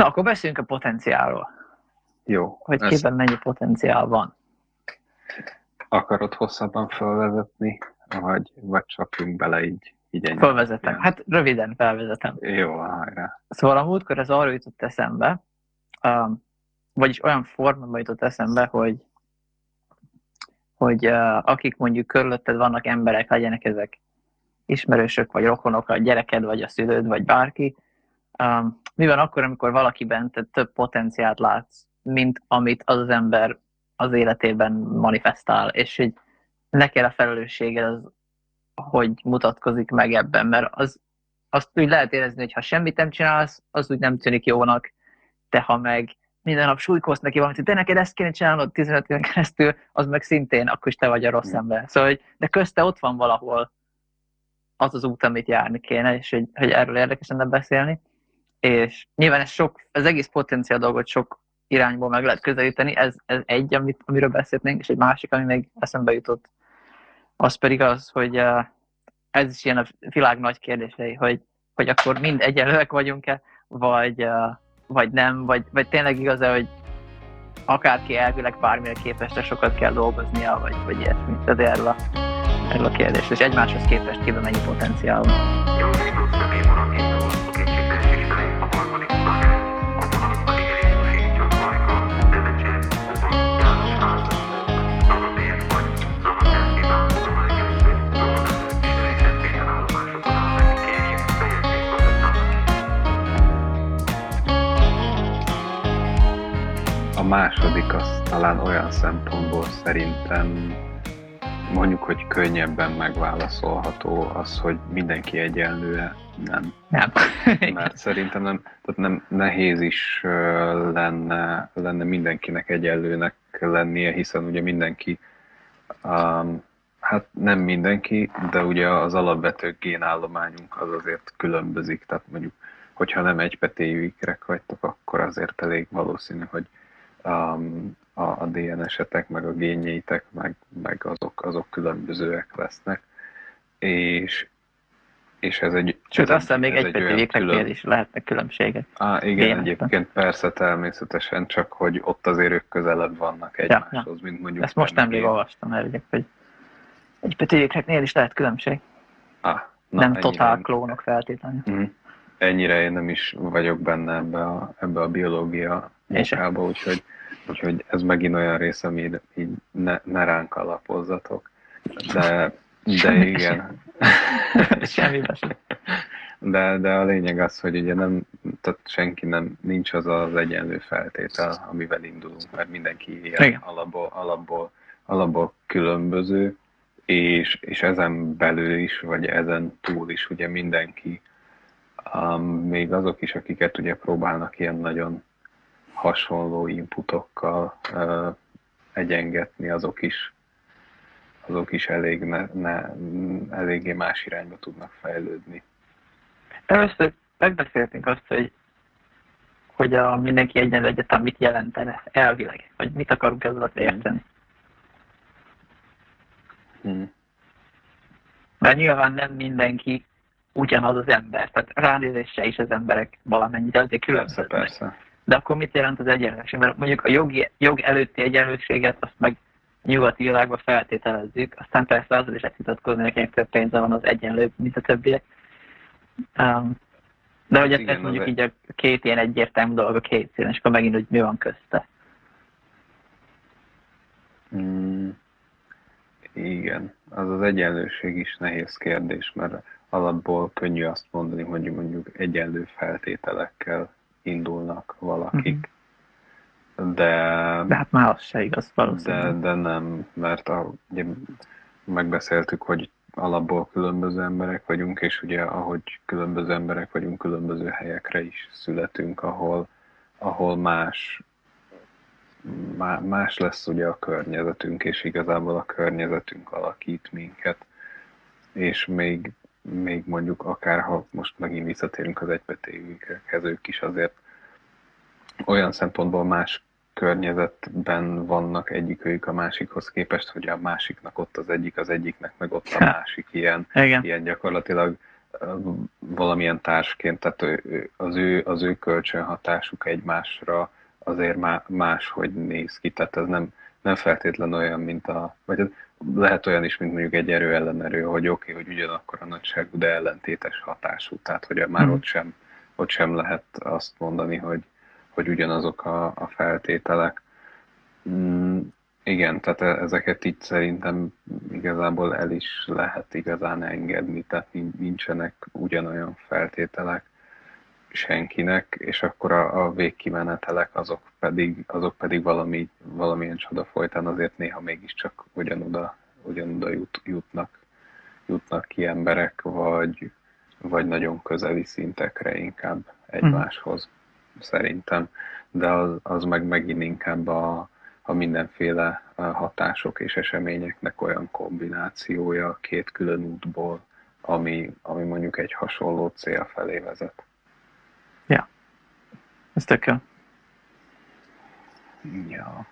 Na, akkor beszéljünk a potenciálról. Jó. Hogy kiben mennyi potenciál van. Akarod hosszabban felvezetni, vagy, vagy csapjunk bele így? így ennyi. Felvezetem. Hát röviden felvezetem. Jó, hajrá. Szóval a múltkor ez arra jutott eszembe, um, vagyis olyan formában jutott eszembe, hogy hogy uh, akik mondjuk körülötted vannak emberek, legyenek ezek ismerősök, vagy rokonok, a gyereked, vagy a szülőd, vagy bárki, um, mi van akkor, amikor valakiben te több potenciált látsz, mint amit az az ember az életében manifestál, és hogy neked a felelősséged az, hogy mutatkozik meg ebben, mert az, azt úgy lehet érezni, hogy ha semmit nem csinálsz, az úgy nem tűnik jónak, de ha meg minden nap súlykolsz neki valamit, hogy de neked ezt kéne csinálnod 15 éven keresztül, az meg szintén akkor is te vagy a rossz ember. Szóval, hogy, de közte ott van valahol az az út, amit járni kéne, és hogy, hogy erről érdekes lenne beszélni. És nyilván ez sok, az egész potenciál dolgot sok irányból meg lehet közelíteni, ez, ez egy, amit, amiről beszélnénk, és egy másik, ami még eszembe jutott, az pedig az, hogy uh, ez is ilyen a világ nagy kérdései, hogy, hogy akkor mind egyenlőek vagyunk-e, vagy, uh, vagy nem, vagy, vagy tényleg igaz -e, hogy akárki elvileg bármire képes, de sokat kell dolgoznia, vagy, vagy ilyesmi. Tehát erről a, erről a kérdés. És egymáshoz képest kiben mennyi potenciál van. Második az talán olyan szempontból szerintem mondjuk, hogy könnyebben megválaszolható az, hogy mindenki egyenlő nem. Nem. Mert szerintem nem, tehát nem nehéz is lenne, lenne mindenkinek egyenlőnek lennie, hiszen ugye mindenki, um, hát nem mindenki, de ugye az alapvető génállományunk az azért különbözik, tehát mondjuk, hogyha nem egypetéjű ikrek vagytok, akkor azért elég valószínű, hogy um, a, a DNS-etek, meg a génjeitek, meg, meg azok, azok különbözőek lesznek. És, és ez egy... Sőt, aztán még egy egy külön... is lehetnek különbségek. Á, igen, Génetben. egyébként persze természetesen, csak hogy ott azért ők közelebb vannak egymáshoz, ja, ja. mint mondjuk... Ezt most nemrég olvastam el, hogy egy petélyeknél is lehet különbség. Ah, na, nem totál klónok feltétlenül. Mm. Ennyire én nem is vagyok benne ebbe a, ebbe a biológia munkába, úgyhogy, úgyhogy ez megint olyan része, amit így ne, ne ránk alapozzatok. De, de igen. Semmi de, de a lényeg az, hogy ugye nem, tehát senki nem, nincs az az egyenlő feltétel, amivel indulunk, mert mindenki ilyen alapból, alapból, alapból különböző, és, és ezen belül is, vagy ezen túl is ugye mindenki, um, még azok is, akiket ugye próbálnak ilyen nagyon hasonló inputokkal egyengetni, azok is, azok is elég ne, ne, eléggé más irányba tudnak fejlődni. Először megbeszéltünk azt, hogy, hogy a mindenki egyenlő egyetem mit jelentene elvileg, vagy mit akarunk ezzel alatt érteni. Hmm. Mert nyilván nem mindenki ugyanaz az ember, tehát ránézésre is az emberek valamennyire azért különböznek. Persze, persze. De akkor mit jelent az egyenlőség? Mert mondjuk a jogi, jog előtti egyenlőséget azt meg nyugati világban feltételezzük, aztán persze azzal is lehet vitatkozni, nekinek több pénze van az egyenlő, mint a többiek. Um, de hogy ezt mondjuk így a két ilyen egyértelmű dolog a két szín, és akkor megint, hogy mi van közte. Mm, igen, az az egyenlőség is nehéz kérdés, mert alapból könnyű azt mondani, hogy mondjuk egyenlő feltételekkel indulnak valakik. Uh-huh. De, de hát már az se igaz valószínűleg. De, de nem, mert a, ugye megbeszéltük, hogy alapból különböző emberek vagyunk, és ugye ahogy különböző emberek vagyunk, különböző helyekre is születünk, ahol, ahol más, más lesz ugye a környezetünk, és igazából a környezetünk alakít minket, és még még mondjuk akár ha most megint visszatérünk az egybetévükhez, ők is azért olyan szempontból más környezetben vannak egyikőjük a másikhoz képest, hogy a másiknak ott az egyik, az egyiknek meg ott a másik ilyen, ilyen gyakorlatilag valamilyen társként, tehát az ő, az ő kölcsönhatásuk egymásra azért más, hogy néz ki, tehát ez nem, nem feltétlen olyan, mint a, vagy lehet olyan is, mint mondjuk egy erő ellenerő, hogy oké, okay, hogy ugyanakkor a nagyságú, de ellentétes hatású, tehát hogy már mm. ott, sem, ott sem lehet azt mondani, hogy, hogy ugyanazok a, a feltételek. Mm, igen, tehát e- ezeket itt szerintem igazából el is lehet igazán engedni, tehát nincsenek ugyanolyan feltételek senkinek, és akkor a, a végkimenetelek azok pedig, azok pedig valami, valamilyen csoda folytán azért néha mégiscsak ugyanoda, ugyanoda jut, jutnak, jutnak ki emberek, vagy, vagy nagyon közeli szintekre inkább egymáshoz, hmm. szerintem. De az, az meg megint inkább a, a mindenféle hatások és eseményeknek olyan kombinációja két külön útból, ami, ami mondjuk egy hasonló cél felé vezet. Ez tök jó. Ja,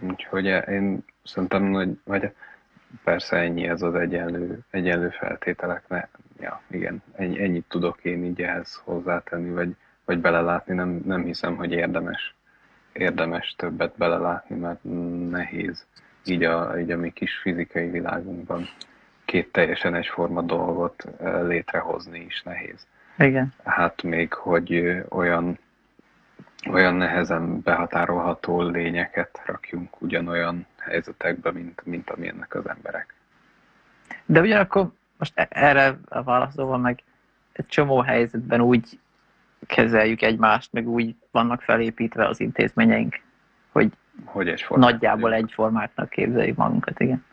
úgyhogy én szerintem, hogy vagy persze ennyi ez az egyenlő, egyenlő feltételek, ne, ja, igen, ennyi, ennyit tudok én így ehhez hozzátenni, vagy, vagy belelátni, nem, nem hiszem, hogy érdemes érdemes többet belelátni, mert nehéz így a, így a mi kis fizikai világunkban két teljesen egyforma dolgot eh, létrehozni is nehéz. Igen. Hát még, hogy olyan, olyan nehezen behatárolható lényeket rakjunk ugyanolyan helyzetekbe, mint, mint amilyennek az emberek. De ugyanakkor most e- erre a válaszolva meg egy csomó helyzetben úgy kezeljük egymást, meg úgy vannak felépítve az intézményeink, hogy, hogy egy nagyjából egyformáknak képzeljük magunkat, igen.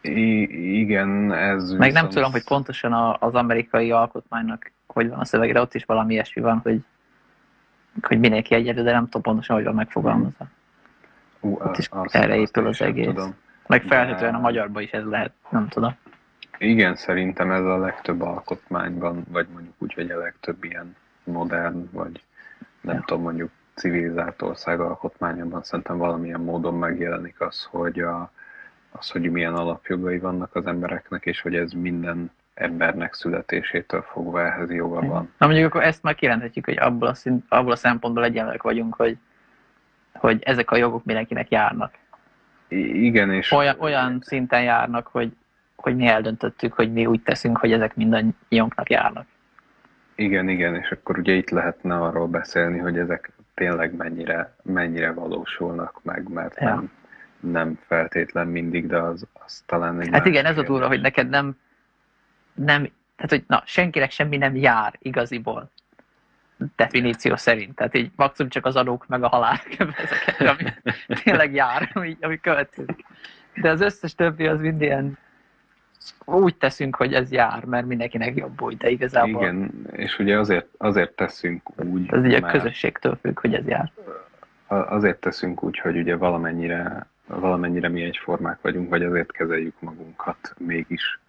I- igen, ez Meg nem tudom, hogy pontosan a, az amerikai alkotmánynak hogy van a szövegre, ott is valami ilyesmi van, hogy, hogy mindenki egyedül, de nem tudom pontosan, hogy van megfogalmazva. Uh, ott is azt, erre épül az egész. Tudom. Meg felhetően de... a magyarban is ez lehet, nem tudom. Igen, szerintem ez a legtöbb alkotmányban, vagy mondjuk úgy, hogy a legtöbb ilyen modern, vagy nem ja. tudom, mondjuk civilizált ország alkotmányában szerintem valamilyen módon megjelenik az, hogy, a, az, hogy milyen alapjogai vannak az embereknek, és hogy ez minden embernek születésétől fogva ehhez joga van. Na mondjuk akkor ezt már kijelenthetjük, hogy abból a, szint, abból a szempontból egyenlőek vagyunk, hogy, hogy ezek a jogok mindenkinek járnak. I- igen, és... Olyan, olyan szinten járnak, hogy, hogy mi eldöntöttük, hogy mi úgy teszünk, hogy ezek mindannyiunknak járnak. Igen, igen, és akkor ugye itt lehetne arról beszélni, hogy ezek tényleg mennyire, mennyire valósulnak meg, mert ja. nem, nem feltétlen mindig, de az, az talán egy Hát igen, ez a durva, hogy neked nem, nem, tehát hogy na, senkinek semmi nem jár igaziból definíció szerint. Tehát így maximum csak az adók meg a halál ezeket, ami tényleg jár, ami, ami következik. De az összes többi az mind ilyen úgy teszünk, hogy ez jár, mert mindenkinek jobb úgy, de igazából... Igen, és ugye azért, azért teszünk úgy, Ez ugye a közösségtől függ, hogy ez jár. Azért teszünk úgy, hogy ugye valamennyire, valamennyire mi egyformák vagyunk, vagy azért kezeljük magunkat mégis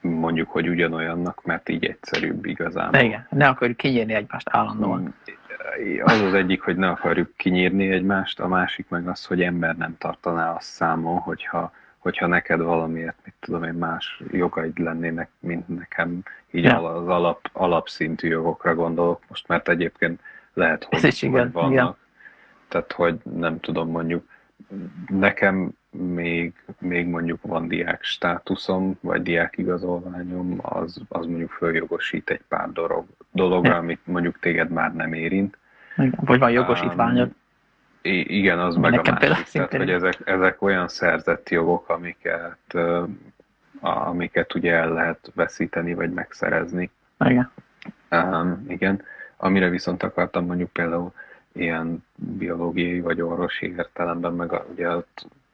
mondjuk, hogy ugyanolyannak, mert így egyszerűbb igazán. De igen, ne akarjuk kinyírni egymást állandóan. Mm, az az egyik, hogy ne akarjuk kinyírni egymást, a másik meg az, hogy ember nem tartaná azt számon, hogyha hogyha neked valamiért, mit tudom én, más jogaid lennének, mint nekem, így ja. az alap, alapszintű jogokra gondolok most, mert egyébként lehet, hogy, Ez igen, vannak. Igen. Tehát, hogy nem tudom, mondjuk nekem még, még mondjuk van diák státuszom, vagy diák igazolványom, az, az mondjuk följogosít egy pár dolog, dologra, amit mondjuk téged már nem érint. Vagy van jogosítványod. Um, igen, az meg Nekem a másik, tehát, hogy ezek, ezek olyan szerzett jogok, amiket, amiket ugye el lehet veszíteni, vagy megszerezni. Igen. Um, igen. Amire viszont akartam mondjuk például ilyen biológiai vagy orvosi értelemben, meg a, ugye,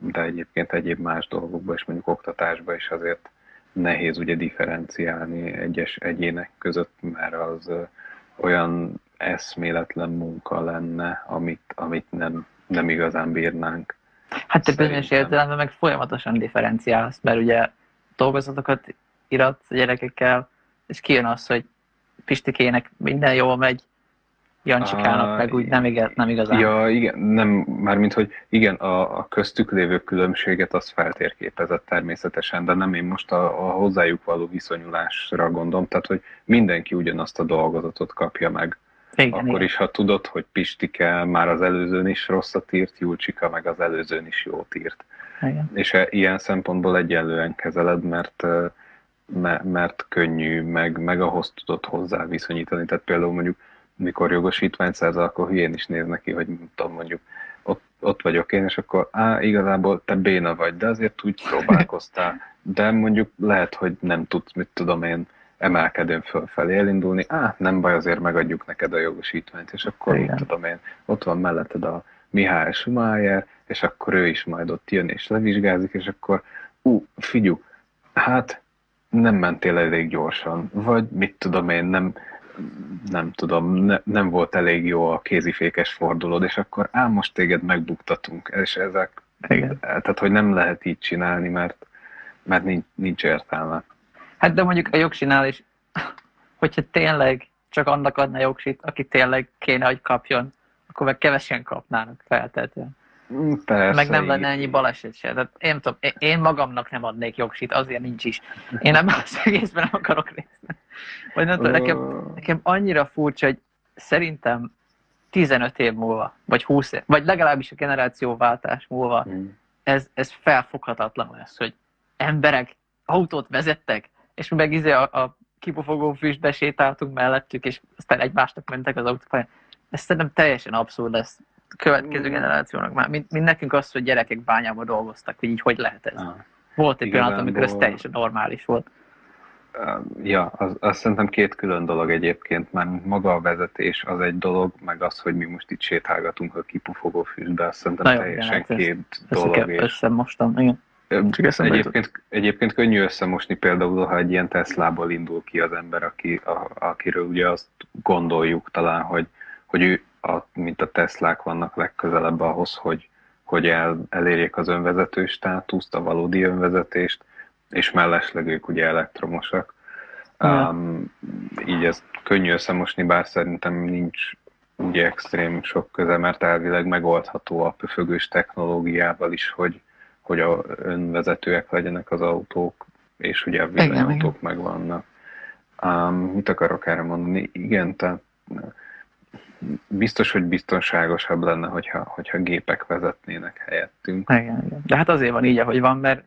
de egyébként egyéb más dolgokban és mondjuk oktatásban is azért nehéz ugye differenciálni egyes egyének között, mert az olyan eszméletlen munka lenne, amit, amit nem, nem igazán bírnánk. Hát te bizonyos értelemben meg folyamatosan differenciálsz, mert ugye dolgozatokat iratsz a gyerekekkel, és kijön az, hogy Pistikének minden jól megy, Jancsikának, meg úgy nem, igaz, nem igazán. Ja, igen, nem, mármint, hogy igen, a, a köztük lévő különbséget az feltérképezett természetesen, de nem én most a, a hozzájuk való viszonyulásra gondolom, tehát, hogy mindenki ugyanazt a dolgozatot kapja meg. Igen, Akkor igen. is, ha tudod, hogy Pistike már az előzőn is rosszat írt, Julcsika meg az előzőn is jót írt. Igen. És e, ilyen szempontból egyenlően kezeled, mert mert könnyű, meg, meg ahhoz tudod hozzá viszonyítani. Tehát például mondjuk mikor jogosítványt szerzel, akkor hülyén is néz neki, hogy tudom, mondjuk ott, ott vagyok én, és akkor á, igazából te béna vagy, de azért úgy próbálkoztál. De mondjuk lehet, hogy nem tudsz, mit tudom én, emelkedőn fölfelé elindulni, á, nem baj, azért megadjuk neked a jogosítványt, és akkor Igen. tudom én, ott van melletted a Mihály Schumacher, és akkor ő is majd ott jön és levizsgázik, és akkor, ú, figyú, hát nem mentél elég gyorsan, vagy mit tudom én, nem, nem tudom, ne, nem volt elég jó a kézifékes fordulód, és akkor ám most téged megbuktatunk, és ezek, Igen. tehát hogy nem lehet így csinálni, mert, mert nincs, nincs értelme. Hát de mondjuk a jogsinál is, hogyha tényleg csak annak adna jogsit, aki tényleg kéne, hogy kapjon, akkor meg kevesen kapnának feltétlenül. Persze, meg nem lenne ennyi baleset se. Tehát én, tudom, én magamnak nem adnék jogsit, azért nincs is. Én ebben az egészben nem akarok részt. Vagy nem tudom, nekem, nekem annyira furcsa, hogy szerintem 15 év múlva, vagy 20 év, vagy legalábbis a generációváltás múlva, hmm. ez, ez felfoghatatlan lesz, hogy emberek autót vezettek, és mi meg izé a, a kipufogó füstbe sétáltunk mellettük, és aztán egymásnak mentek az autópályán. Ez szerintem teljesen abszurd lesz következő generációnak már. Mint, mint nekünk az, hogy gyerekek bányában dolgoztak, hogy így hogy lehet ez. Ah. Volt egy pillanat, amikor ez teljesen normális volt. Ja, az, az szerintem két külön dolog egyébként, mert maga a vezetés az egy dolog, meg az, hogy mi most itt sétálgatunk a kipufogó füstbe, azt szerintem Na teljesen jó, két ezt, dolog. Ezt összemostam, igen. Egyébként, egyébként könnyű összemosni például, ha egy ilyen Teslából indul ki az ember, aki, a, akiről ugye azt gondoljuk talán, hogy, hogy ő a, mint a Teslák vannak legközelebb ahhoz, hogy, hogy el, elérjék az önvezető státuszt, a valódi önvezetést, és mellesleg ők ugye elektromosak. Ja. Um, így ez könnyű összemosni, bár szerintem nincs ugye extrém sok köze, mert elvileg megoldható a pöfögős technológiával is, hogy, hogy a önvezetőek legyenek az autók, és ugye a villanyautók megvannak. Um, mit akarok erre mondani? Igen, tehát biztos, hogy biztonságosabb lenne, hogyha, hogyha gépek vezetnének helyettünk. Igen, igen. De hát azért van így, ahogy van, mert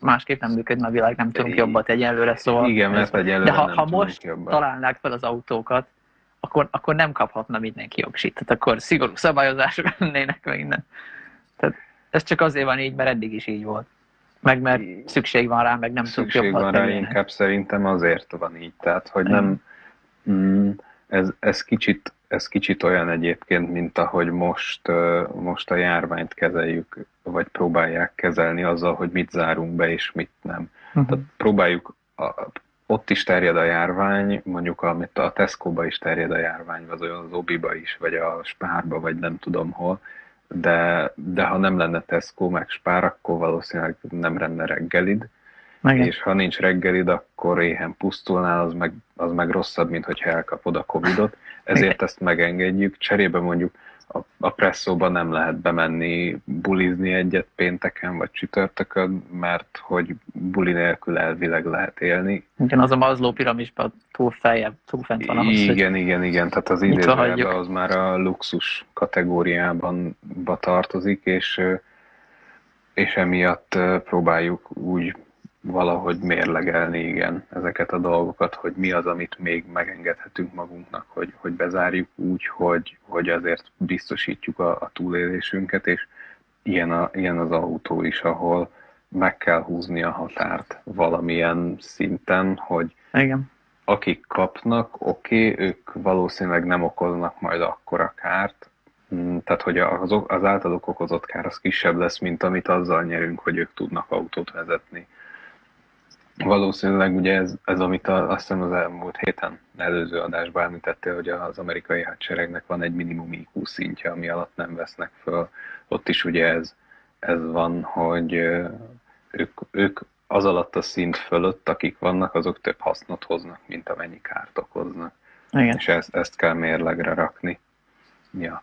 másképp nem működne a világ, nem tudunk jobbat egyelőre, szóval... Igen, mert egyelőre De ha, ha most jobbat. találnák fel az autókat, akkor, akkor nem kaphatna mindenki jogsit. Tehát akkor szigorú szabályozások lennének meg innen. Tehát ez csak azért van így, mert eddig is így volt. Meg mert szükség van rá, meg nem tudunk jobbat Szükség van rá, inkább szerintem azért van így. Tehát, hogy nem... Mm, ez, ez kicsit ez kicsit olyan egyébként, mint ahogy most, most a járványt kezeljük, vagy próbálják kezelni azzal, hogy mit zárunk be és mit nem. Uh-huh. Tehát próbáljuk, a, ott is terjed a járvány, mondjuk amit a Tesco-ba is terjed a járvány, vagy az Obiba is, vagy a Spárba, vagy nem tudom hol, de, de ha nem lenne Tesco meg Spár, akkor valószínűleg nem lenne reggelid, igen. és ha nincs reggelid, akkor éhen pusztulnál, az meg, az meg rosszabb, mint hogyha elkapod a Covidot ezért ezt megengedjük. Cserébe mondjuk a, a presszóban nem lehet bemenni, bulizni egyet pénteken vagy csütörtökön, mert hogy buli nélkül elvileg lehet élni. Igen, az a Mazló piramisban túl feljebb, túl fent van. Ahhoz, igen, igen, igen, tehát az idézőjelben az már a luxus kategóriában tartozik, és, és emiatt próbáljuk úgy valahogy mérlegelni, igen, ezeket a dolgokat, hogy mi az, amit még megengedhetünk magunknak, hogy, hogy bezárjuk úgy, hogy, hogy azért biztosítjuk a, a túlélésünket, és ilyen, a, ilyen az autó is, ahol meg kell húzni a határt valamilyen szinten, hogy igen. akik kapnak, oké, okay, ők valószínűleg nem okoznak majd akkora kárt, mm, tehát hogy az, az általuk okozott kár az kisebb lesz, mint amit azzal nyerünk, hogy ők tudnak autót vezetni Valószínűleg ugye ez, ez amit a, azt hiszem az elmúlt héten előző adásban említettél, hogy az amerikai hadseregnek van egy minimum IQ szintje, ami alatt nem vesznek föl. Ott is ugye ez, ez van, hogy ők, ők az alatt a szint fölött, akik vannak, azok több hasznot hoznak, mint amennyi kárt okoznak. Igen. És ezt, ezt kell mérlegre rakni. Ja.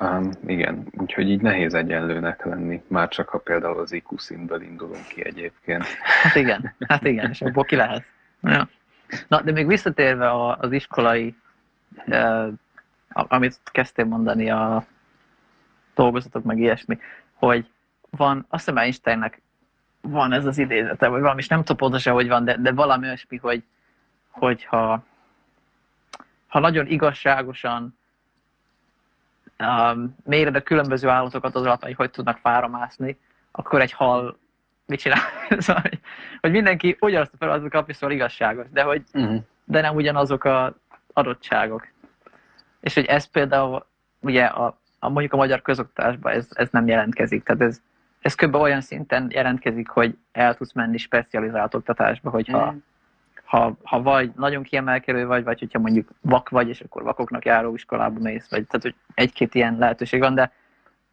Um, igen, úgyhogy így nehéz egyenlőnek lenni, már csak ha például az IQ szintből indulunk ki egyébként. Hát igen, hát igen, és abból ki lehet. Ja. Na, de még visszatérve az iskolai, eh, amit kezdtél mondani, a dolgozatok, meg ilyesmi, hogy van, azt hiszem Einsteinnek van ez az idézete, vagy valami, és nem tudom pontosan, hogy van, de, de valami olyasmi, hogy, hogyha ha nagyon igazságosan um, méred a különböző állatokat az alapján, hogy hogy tudnak fára mászni, akkor egy hal mit csinál? szóval, hogy mindenki ugyanazt a feladatot kapja, szóval igazságos, de, hogy, uh-huh. de nem ugyanazok a adottságok. És hogy ez például ugye a, a mondjuk a magyar közoktatásban ez, ez nem jelentkezik, tehát ez, ez kb. olyan szinten jelentkezik, hogy el tudsz menni specializált oktatásba, hogyha uh-huh ha, ha vagy nagyon kiemelkedő vagy, vagy hogyha mondjuk vak vagy, és akkor vakoknak járó iskolába mész, vagy tehát, hogy egy-két ilyen lehetőség van, de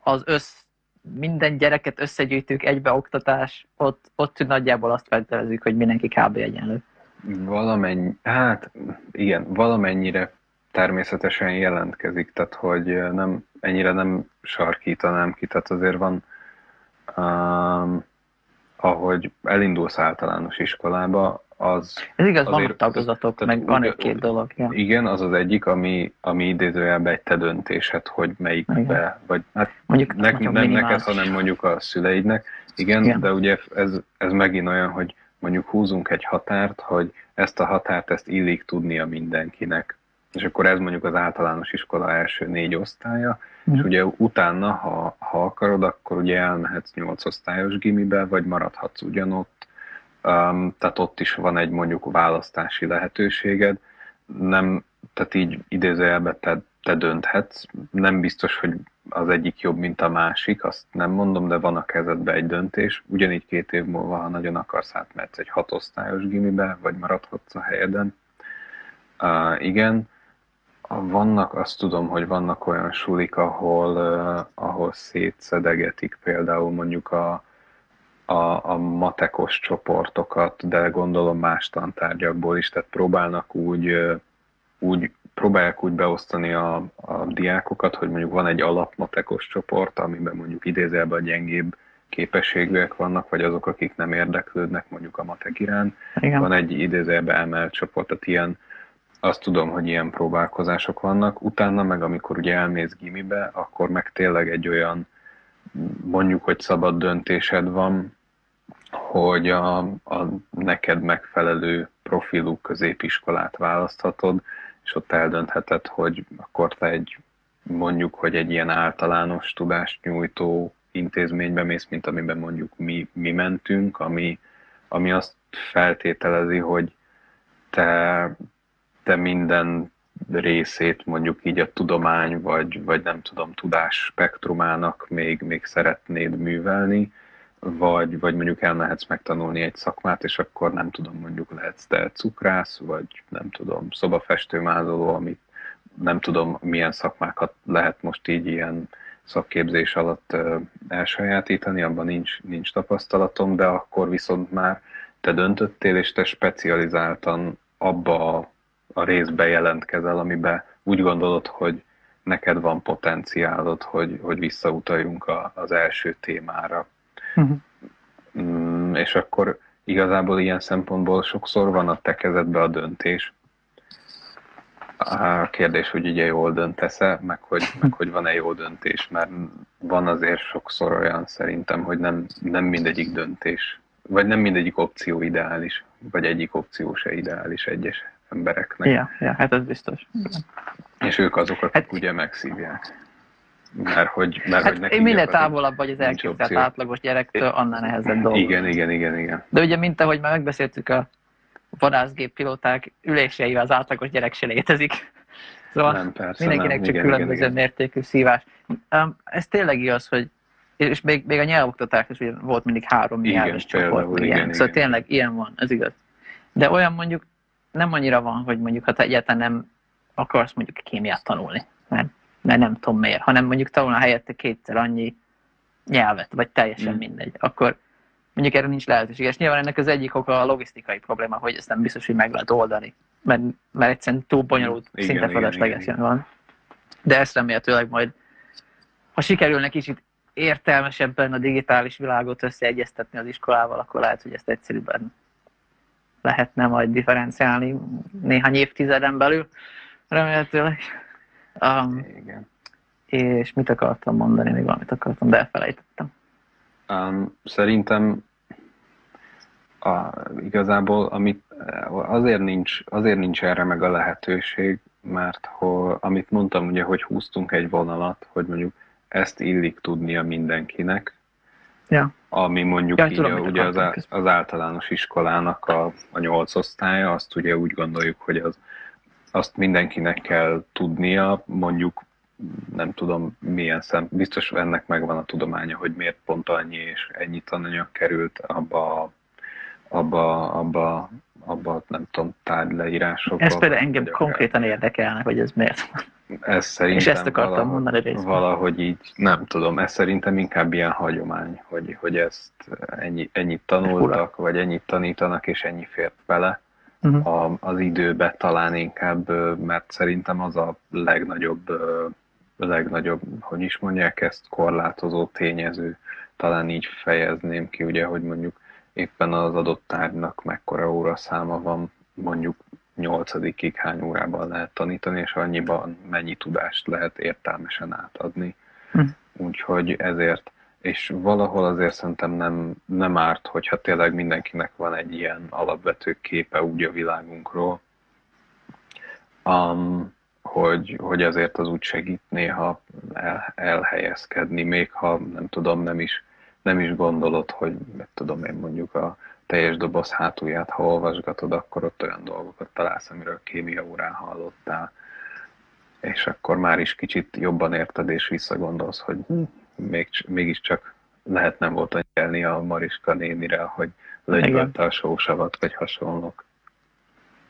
az össz, minden gyereket összegyűjtők egybe oktatás, ott, ott nagyjából azt feltelezzük, hogy mindenki kb. egyenlő. Valamennyi, hát igen, valamennyire természetesen jelentkezik, tehát hogy nem, ennyire nem sarkítanám ki, tehát azért van, um, ahogy elindulsz általános iskolába, az... Ez igaz, vannak tagozatok, tehát, meg van egy-két dolog. Ja. Igen, az az egyik, ami, ami idézőjelben egy te döntésed, hogy melyikbe, igen. vagy hát mondjuk ne, nem minimális. neked, hanem mondjuk a szüleidnek. Igen, igen, de ugye ez, ez megint olyan, hogy mondjuk húzunk egy határt, hogy ezt a határt, ezt illik tudnia mindenkinek. És akkor ez mondjuk az általános iskola első négy osztálya, mm. és ugye utána, ha, ha akarod, akkor ugye elmehetsz nyolc osztályos gimibe, vagy maradhatsz ugyanott, um, tehát ott is van egy mondjuk választási lehetőséged, nem, tehát így idézőjelben te, te dönthetsz, nem biztos, hogy az egyik jobb, mint a másik, azt nem mondom, de van a kezedben egy döntés. Ugyanígy két év múlva, ha nagyon akarsz, átmehetsz egy hatosztályos gimibe, vagy maradhatsz a helyeden. Uh, igen, vannak, azt tudom, hogy vannak olyan sulik, ahol, uh, ahol szétszedegetik például mondjuk a, a, a matekos csoportokat, de gondolom más tantárgyakból is, tehát próbálnak úgy, úgy próbálják úgy beosztani a, a diákokat, hogy mondjuk van egy alapmatekos csoport, amiben mondjuk idézelben gyengébb képességűek vannak, vagy azok, akik nem érdeklődnek mondjuk a matek iránt. Igen. Van egy idézelben emelt csoport, tehát ilyen, azt tudom, hogy ilyen próbálkozások vannak. Utána meg, amikor ugye elmész gimibe, akkor meg tényleg egy olyan mondjuk, hogy szabad döntésed van, hogy a, a neked megfelelő profilú középiskolát választhatod, és ott eldöntheted, hogy akkor te egy mondjuk, hogy egy ilyen általános tudást nyújtó intézménybe mész, mint amiben mondjuk mi, mi mentünk, ami, ami azt feltételezi, hogy te, te minden részét mondjuk így a tudomány, vagy, vagy nem tudom, tudás spektrumának még, még szeretnéd művelni, vagy, vagy mondjuk elmehetsz megtanulni egy szakmát, és akkor nem tudom, mondjuk lehetsz te cukrász, vagy nem tudom, szobafestőmázoló, amit nem tudom, milyen szakmákat lehet most így ilyen szakképzés alatt elsajátítani, abban nincs, nincs tapasztalatom, de akkor viszont már te döntöttél, és te specializáltan abba a, a részbe jelentkezel, amiben úgy gondolod, hogy neked van potenciálod, hogy, hogy visszautaljunk a, az első témára. Uh-huh. Mm, és akkor igazából ilyen szempontból sokszor van a te kezedbe a döntés. A kérdés, hogy ugye jól döntesz-e, meg hogy, meg hogy van-e jó döntés, mert van azért sokszor olyan szerintem, hogy nem, nem mindegyik döntés, vagy nem mindegyik opció ideális, vagy egyik opció se ideális egyes embereknek. Ja, ja hát ez biztos. És ők azok, akik hát, ugye megszívják. Mert hogy, mert hát hogy neki minél távolabb vagy az elképzelt átlagos gyerektől, annál nehezebb dolog. Igen, igen, igen, igen. De ugye, mint ahogy már megbeszéltük, a vadászgép pilóták üléseivel az átlagos gyerek se létezik. Szóval nem, persze, mindenkinek nem. csak igen, különböző igen, mértékű szívás. Ez tényleg igaz, hogy és még, még a nyelvoktatás is volt mindig három nyelves csoport. Igen, igen, szóval igen. tényleg ilyen van, ez igaz. De olyan mondjuk nem annyira van, hogy mondjuk ha te egyáltalán nem akarsz mondjuk kémiát tanulni, mert mert nem tudom miért, hanem mondjuk tanulna helyette kétszer annyi nyelvet, vagy teljesen mm. mindegy, akkor mondjuk erre nincs lehetőség. És nyilván ennek az egyik oka a logisztikai probléma, hogy ezt nem biztos, hogy meg lehet oldani, mert, mert egyszerűen túl bonyolult, igen, szinte feleslegesen van. de ezt remélhetőleg majd, ha sikerülne kicsit értelmesebben a digitális világot összeegyeztetni az iskolával, akkor lehet, hogy ezt egyszerűbben lehetne majd differenciálni néhány évtizeden belül, remélhetőleg. Um, Igen. És mit akartam mondani, még valamit akartam, de elfelejtettem. Um, szerintem a, igazából amit, azért, nincs, azért nincs erre meg a lehetőség, mert hogy, amit mondtam, ugye, hogy húztunk egy vonalat, hogy mondjuk ezt illik tudnia mindenkinek, ja. ami mondjuk ja, így tudom, ugye az, az általános iskolának a, a nyolc osztálya, azt ugye úgy gondoljuk, hogy az, azt mindenkinek kell tudnia, mondjuk nem tudom milyen szem, biztos ennek megvan a tudománya, hogy miért pont annyi és ennyi tananyag került abba, abba, abba, abba nem tudom, tárgyleírásokba. Ez például engem konkrétan érdekelne, hogy ez miért van. Ez szerintem És ezt akartam valahogy, mondani részben. Valahogy így, nem tudom, ez szerintem inkább ilyen hagyomány, hogy, hogy ezt ennyi, ennyit tanultak, vagy ennyit tanítanak, és ennyi fért vele uh-huh. a, az időbe talán inkább, mert szerintem az a legnagyobb, legnagyobb, hogy is mondják ezt, korlátozó tényező, talán így fejezném ki, ugye, hogy mondjuk éppen az adott tárgynak mekkora óra száma van, mondjuk nyolcadikig hány órában lehet tanítani, és annyiban mennyi tudást lehet értelmesen átadni. Hm. Úgyhogy ezért, és valahol azért szerintem nem, nem árt, hogyha tényleg mindenkinek van egy ilyen alapvető képe úgy a világunkról, um, hogy, hogy azért az úgy segít néha el, elhelyezkedni, még ha nem tudom, nem is, nem is gondolod, hogy nem tudom én mondjuk a teljes doboz hátulját, ha olvasgatod, akkor ott olyan dolgokat találsz, amiről kémia órán hallottál, és akkor már is kicsit jobban érted, és visszagondolsz, hogy hm, még, mégiscsak lehet nem volt anyelni a Mariska nénire, hogy lögyölte a sósavat, vagy hasonlók.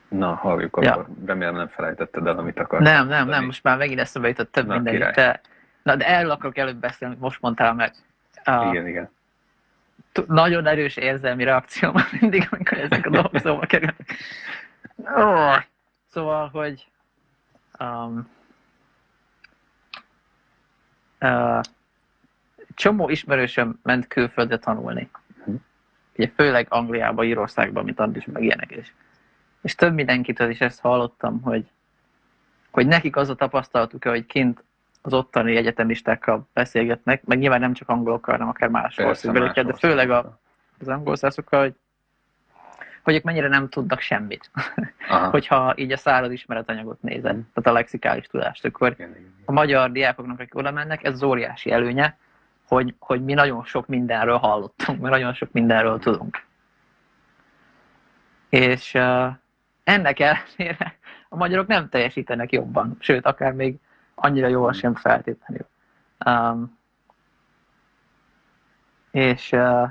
Na, halljuk, ja. akkor remélem nem felejtetted el, amit akartál. Nem, nem, nem, most már megint eszembe jutott több minden. De, na, de erről akarok előbb beszélni, most mondtál meg. Uh, igen, igen nagyon erős érzelmi reakció van mindig, amikor ezek a dolgok szóba kerülnek. Oh. Szóval, hogy um, uh, csomó ismerősöm ment külföldre tanulni. Ugye főleg Angliába, Írországba, mint Andris meg ilyenek is. És több mindenkitől is ezt hallottam, hogy, hogy nekik az a tapasztalatuk, hogy kint az ottani egyetemistákkal beszélgetnek, meg nyilván nem csak angolokkal, hanem akár más országbeliekkel, de főleg a, az angol szászokkal, hogy, hogy ők mennyire nem tudnak semmit. Hogyha így a száraz ismeretanyagot nézed, mm. tehát a lexikális tudást, akkor a magyar diákoknak, akik oda mennek, ez az óriási előnye, hogy, hogy mi nagyon sok mindenről hallottunk, mert nagyon sok mindenről tudunk. És uh, ennek ellenére a magyarok nem teljesítenek jobban, sőt, akár még annyira jól sem feltétlenül. Um, és uh,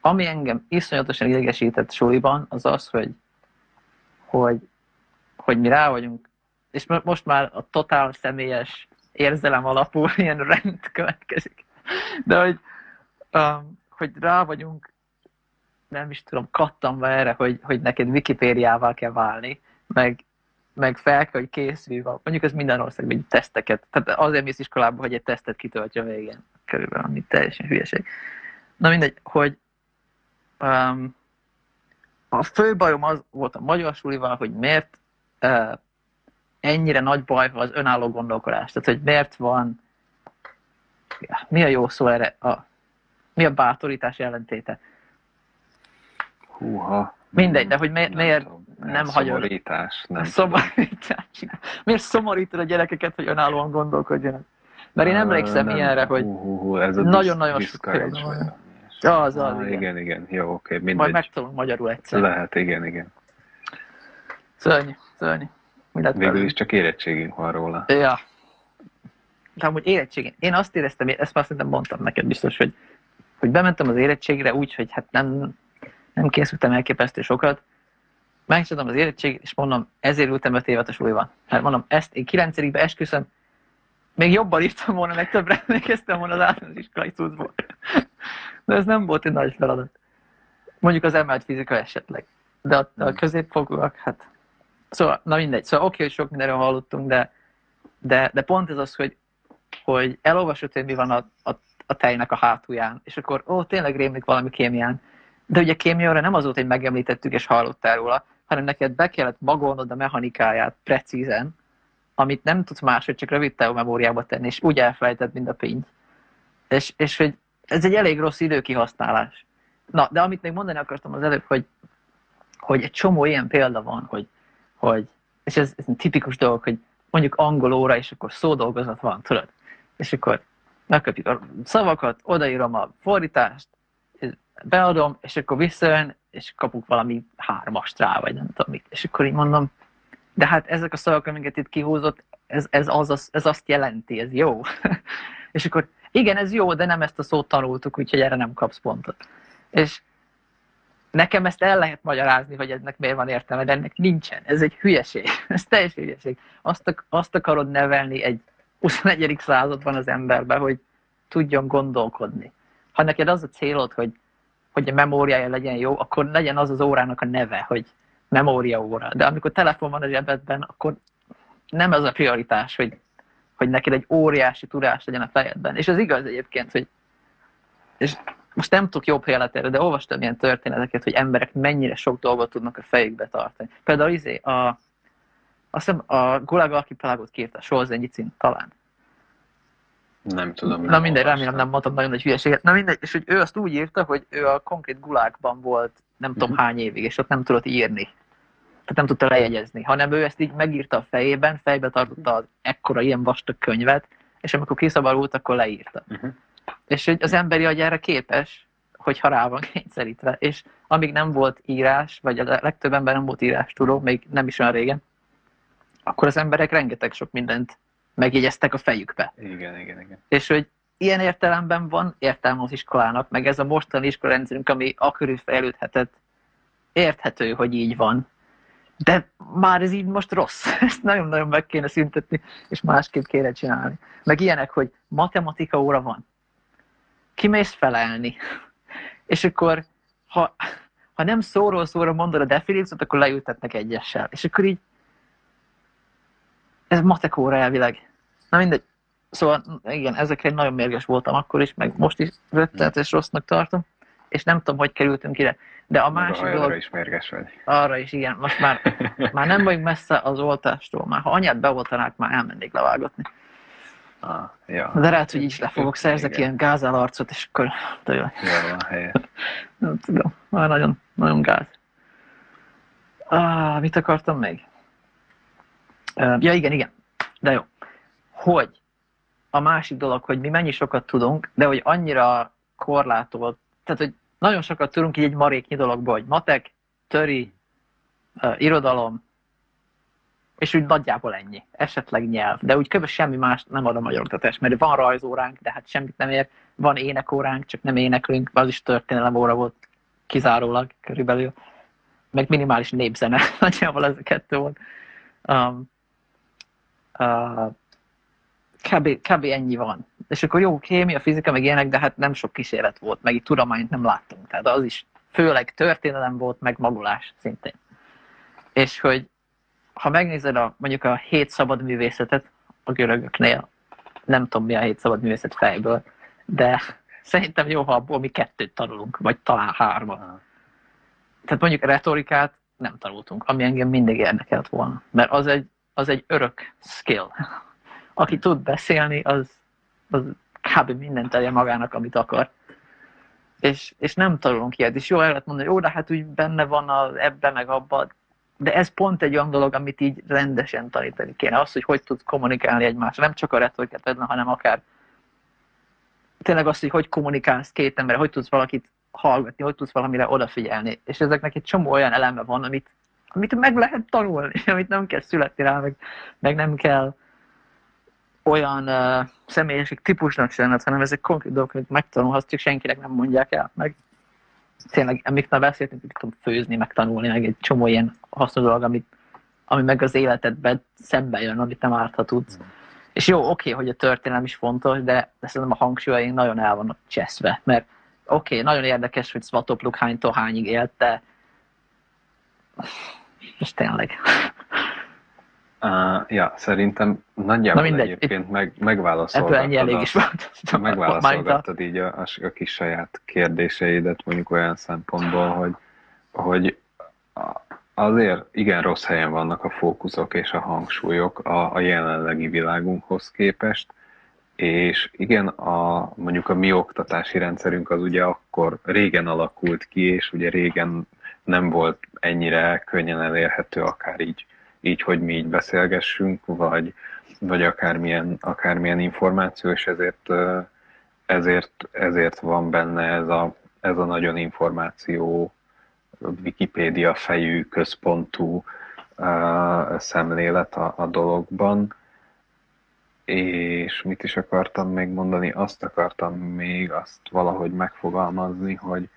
ami engem iszonyatosan idegesített suliban, az az, hogy, hogy, hogy mi rá vagyunk, és most már a totál személyes érzelem alapú ilyen rend következik. De hogy, um, hogy rá vagyunk, nem is tudom, kattanva erre, hogy, hogy neked Wikipédiával kell válni, meg meg fel kell, hogy készülj, mondjuk ez minden országban egy teszteket, tehát azért mész iskolába, hogy egy tesztet kitöltje végén, körülbelül, ami teljesen hülyeség. Na mindegy, hogy um, a fő bajom az volt a magyar sulival, hogy miért uh, ennyire nagy baj az önálló gondolkodás. Tehát, hogy miért van, mi a jó szó erre, a, mi a bátorítás jelentéte? Húha. Mindegy, de hogy miért, miért nem hagyod. Szomorítás. Nem szomorítás. Miért szomorítod a gyerekeket, hogy önállóan gondolkodjanak? Mert én emlékszem nem, ilyenre, hogy nagyon-nagyon sok példa az az, ah, igen. igen. igen, jó, oké, mindegy. Majd megtanulom magyarul egyszer. Lehet, igen, igen. Szörnyű, szörnyű. Végül is csak érettségünk van róla. Ja. De amúgy érettségén. Én azt éreztem, ezt már szerintem mondtam neked biztos, hogy, hogy bementem az érettségre úgy, hogy hát nem, nem készültem elképesztő sokat, megcsináltam az érettségét, és mondom, ezért ültem öt évet a suliban. Mert mondom, ezt én kilencedikbe esküszöm, még jobban írtam volna, meg többre emlékeztem volna az általános iskolai cuccból. De ez nem volt egy nagy feladat. Mondjuk az emelt fizika esetleg. De a, a középfokúak, hát... Szóval, na mindegy. Szóval oké, hogy sok mindenről hallottunk, de De, de pont ez az, hogy, hogy elolvasod, hogy mi van a, a, a tejnek a hátulján, és akkor ó, tényleg rémlik valami kémián. De ugye kémiára nem az volt, hogy megemlítettük és hallottál róla, hanem neked be kellett magolnod a mechanikáját precízen, amit nem tudsz máshogy csak rövid memóriába tenni, és úgy elfelejtett, mint a pénz. És, és hogy ez egy elég rossz időkihasználás. Na, de amit még mondani akartam az előbb, hogy, hogy egy csomó ilyen példa van, hogy, hogy és ez, ez egy tipikus dolog, hogy mondjuk angol óra, és akkor szódolgozat van, tudod? És akkor megköpjük a szavakat, odaírom a fordítást, beadom, és akkor visszajön, és kapunk valami hármast rá, vagy nem tudom mit. És akkor így mondom, de hát ezek a szavak, amiket itt kihúzott, ez, ez, az, az, ez azt jelenti, ez jó. és akkor igen, ez jó, de nem ezt a szót tanultuk, úgyhogy erre nem kapsz pontot. És nekem ezt el lehet magyarázni, hogy ennek miért van értelme, de ennek nincsen. Ez egy hülyeség. Ez teljes hülyeség. Azt, azt akarod nevelni egy 21. században az emberbe, hogy tudjon gondolkodni. Ha neked az a célod, hogy, hogy a memóriája legyen jó, akkor legyen az az órának a neve, hogy memória óra. De amikor telefon van a zsebedben, akkor nem ez a prioritás, hogy, hogy neked egy óriási tudás legyen a fejedben. És ez igaz egyébként, hogy és most nem tudok jobb példát erre, de olvastam ilyen történeteket, hogy emberek mennyire sok dolgot tudnak a fejükbe tartani. Például izé, a, azt hiszem a Gulag Archipelagot kérte, Solzhenyi cím talán. Nem tudom. Na mindegy, remélem nem mondtam nagyon nagy hülyeséget. Na mindegy, és hogy ő azt úgy írta, hogy ő a konkrét gulákban volt nem tudom uh-huh. hány évig, és ott nem tudott írni. Tehát nem tudta lejegyezni, hanem ő ezt így megírta a fejében, fejbe tartotta az ekkora ilyen vastag könyvet, és amikor kiszabadult, akkor leírta. Uh-huh. És hogy az emberi agy erre képes, hogyha rá van kényszerítve. És amíg nem volt írás, vagy a legtöbb ember nem volt írás tudó, még nem is olyan régen, akkor az emberek rengeteg sok mindent megjegyeztek a fejükbe. Igen, igen, igen. És hogy ilyen értelemben van értelme az iskolának, meg ez a mostani iskolarendszerünk, ami akörül fejlődhetett, érthető, hogy így van. De már ez így most rossz. Ezt nagyon-nagyon meg kéne szüntetni, és másképp kéne csinálni. Meg ilyenek, hogy matematika óra van kimész felelni. És akkor, ha, ha nem szóról szóra mondod a definíciót, akkor leültetnek egyessel. És akkor így, ez matekóra elvileg. Na mindegy. Szóval igen, ezekre nagyon mérges voltam akkor is, meg most is rettenetes rossznak tartom, és nem tudom, hogy kerültünk ide. De a másik a dolog... is mérges vagy. Arra is, igen. Most már, már nem vagyunk messze az oltástól. Már ha anyát beoltanák, már elmennék levágatni. Ah, ja. De lehet, hogy így le fogok szerzek ilyen gázál arcot, és akkor tőle. Jó. Nem tudom, már nagyon, nagyon gáz. Ah, mit akartam még? Ja, igen, igen. De jó. Hogy a másik dolog, hogy mi mennyi sokat tudunk, de hogy annyira korlátolt, tehát hogy nagyon sokat tudunk így egy maréknyi dologból, hogy matek, töri, uh, irodalom, és úgy nagyjából ennyi, esetleg nyelv, de úgy kb. semmi más nem ad a magyar oktatás, mert van rajzóránk, de hát semmit nem ér, van énekóránk, csak nem éneklünk, az is történelem óra volt kizárólag körülbelül, meg minimális népzene, nagyjából ez a kettő volt. Um, uh, kb, kb. ennyi van. És akkor jó, kémia, fizika, meg ilyenek, de hát nem sok kísérlet volt, meg itt tudományt nem láttunk, tehát az is főleg történelem volt, meg magolás szintén. És hogy ha megnézed a, mondjuk a hét szabad művészetet a görögöknél, nem tudom mi a hét szabad művészet fejből, de szerintem jó, ha abból mi kettőt tanulunk, vagy talán hármat. Tehát mondjuk retorikát nem tanultunk, ami engem mindig érdekelt volna, mert az egy, az egy örök skill. Aki tud beszélni, az, az kb. mindent tegye magának, amit akar. És, és nem tanulunk ilyet. És jó, el lehet mondani, jó, de hát úgy benne van az ebbe, meg abban, de ez pont egy olyan dolog, amit így rendesen tanítani kéne. Az, hogy hogy tudsz kommunikálni egymásra. Nem csak a retorikát vedlen, hanem akár tényleg az, hogy hogy kommunikálsz két ember, hogy tudsz valakit hallgatni, hogy tudsz valamire odafigyelni. És ezeknek egy csomó olyan eleme van, amit, amit meg lehet tanulni, amit nem kell születni rá, meg, meg nem kell olyan uh, személyiség típusnak sem, hanem ezek konkrét dolgok, amit megtanulhatsz, csak senkinek nem mondják el. Meg tényleg, már beszéltünk, tudom főzni, meg tanulni, meg egy csomó ilyen hasznos dolog, amit, ami meg az életedben szembe jön, amit nem ártha tudsz. Mm. És jó, oké, hogy a történelem is fontos, de, de szerintem a hangsúlyaink nagyon el vannak cseszve, mert oké, okay, nagyon érdekes, hogy Svatopluk hánytól hányig élt, de és tényleg. Uh, ja, szerintem nagyjából Na mindegy, egyébként meg, megválaszolgattad, ennyi elég is a, megválaszolgattad így a, a, a kis saját kérdéseidet mondjuk olyan szempontból, hogy, hogy azért igen rossz helyen vannak a fókuszok és a hangsúlyok a, a jelenlegi világunkhoz képest, és igen, a, mondjuk a mi oktatási rendszerünk az ugye akkor régen alakult ki, és ugye régen nem volt ennyire könnyen elérhető akár így így, hogy mi így beszélgessünk, vagy, vagy akármilyen, akármilyen információ, és ezért, ezért, ezért van benne ez a, ez a nagyon információ Wikipédia fejű, központú uh, szemlélet a, a dologban. És mit is akartam még mondani? Azt akartam még azt valahogy megfogalmazni, hogy,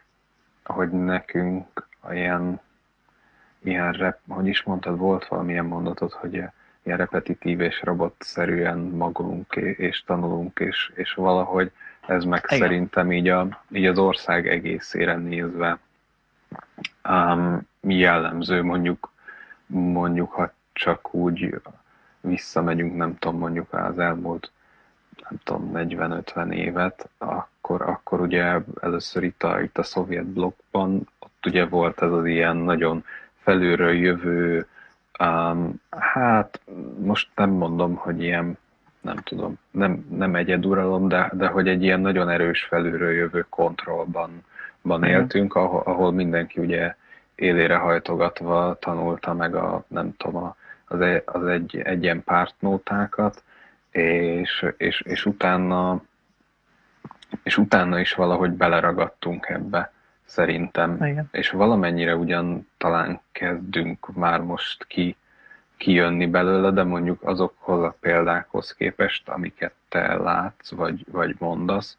hogy nekünk ilyen ilyen, rep, hogy is mondtad, volt valamilyen mondatod, hogy ilyen repetitív és robotszerűen magolunk és tanulunk, és, és valahogy ez meg Igen. szerintem így, a, így az ország egészére nézve um, jellemző, mondjuk, mondjuk, ha csak úgy visszamegyünk, nem tudom, mondjuk az elmúlt nem tudom, 40-50 évet, akkor, akkor ugye először itt a, itt a szovjet blokkban, ott ugye volt ez az ilyen nagyon felülről jövő, um, hát most nem mondom, hogy ilyen, nem tudom, nem, nem egyeduralom, de, de hogy egy ilyen nagyon erős felülről jövő kontrollban van éltünk, ahol, ahol mindenki ugye élére hajtogatva tanulta meg a, nem tudom, a, az, egy, az egy, egy ilyen pártnótákat, és, és, és utána és utána is valahogy beleragadtunk ebbe szerintem. Igen. És valamennyire ugyan talán kezdünk már most ki, kijönni belőle, de mondjuk azokhoz a példákhoz képest, amiket te látsz, vagy, vagy mondasz,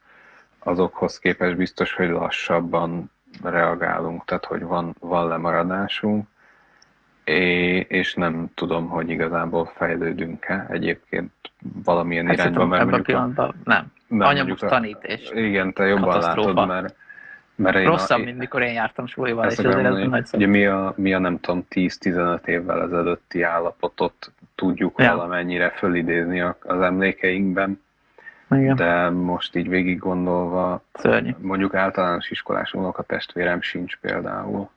azokhoz képest biztos, hogy lassabban reagálunk, tehát hogy van, van lemaradásunk, és nem tudom, hogy igazából fejlődünk-e egyébként valamilyen hát irányba. Mert ebben a pillanatban nem. Anyagos tanítés. Igen, te jobban látod, mert mert én Rosszabb, a, mint mikor én jártam sulival, és ezért ez nagy Ugye mi a, mi a nem tudom 10-15 évvel ezelőtti állapotot tudjuk ja. valamennyire fölidézni az emlékeinkben, Igen. de most így végig gondolva, Szörnyű. mondjuk általános iskolás a testvérem sincs például,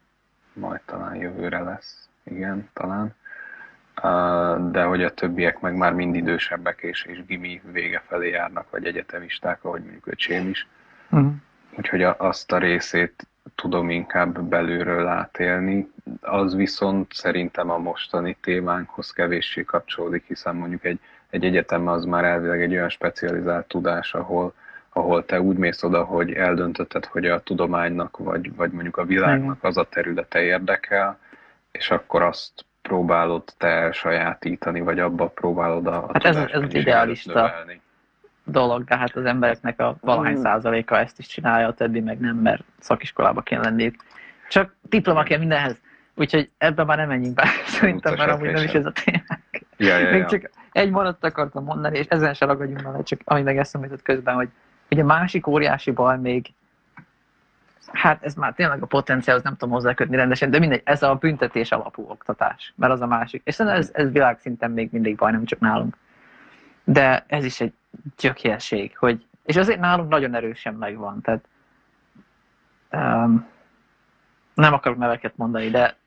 majd talán jövőre lesz, igen, talán. De hogy a többiek meg már mind idősebbek és, és gimi vége felé járnak, vagy egyetemisták, ahogy mondjuk öcsém is. Uh-huh úgyhogy azt a részét tudom inkább belülről átélni. Az viszont szerintem a mostani témánkhoz kevéssé kapcsolódik, hiszen mondjuk egy, egy egyetem az már elvileg egy olyan specializált tudás, ahol, ahol te úgy mész oda, hogy eldöntötted, hogy a tudománynak, vagy, vagy mondjuk a világnak az a területe érdekel, és akkor azt próbálod te sajátítani, vagy abba próbálod a, a hát ez, ez az idealista, növelni dolog, de hát az embereknek a valahány mm. százaléka ezt is csinálja, a többi meg nem, mert szakiskolába kell lenniük. Csak diploma kell mindenhez. Úgyhogy ebben már nem menjünk be, szerintem, mert amúgy nem is ez a témák. Ja, ja, Még ja. csak egy mondatot akartam mondani, és ezen se ragadjunk vele, csak ami meg eszembe jutott közben, hogy ugye a másik óriási baj még, hát ez már tényleg a potenciálhoz nem tudom hozzákötni rendesen, de mindegy, ez a büntetés alapú oktatás, mert az a másik. És ez, ez világszinten még mindig baj, nem csak nálunk. De ez is egy gyökérség, hogy, és azért nálunk nagyon erősen megvan, tehát um, nem akarok neveket mondani, de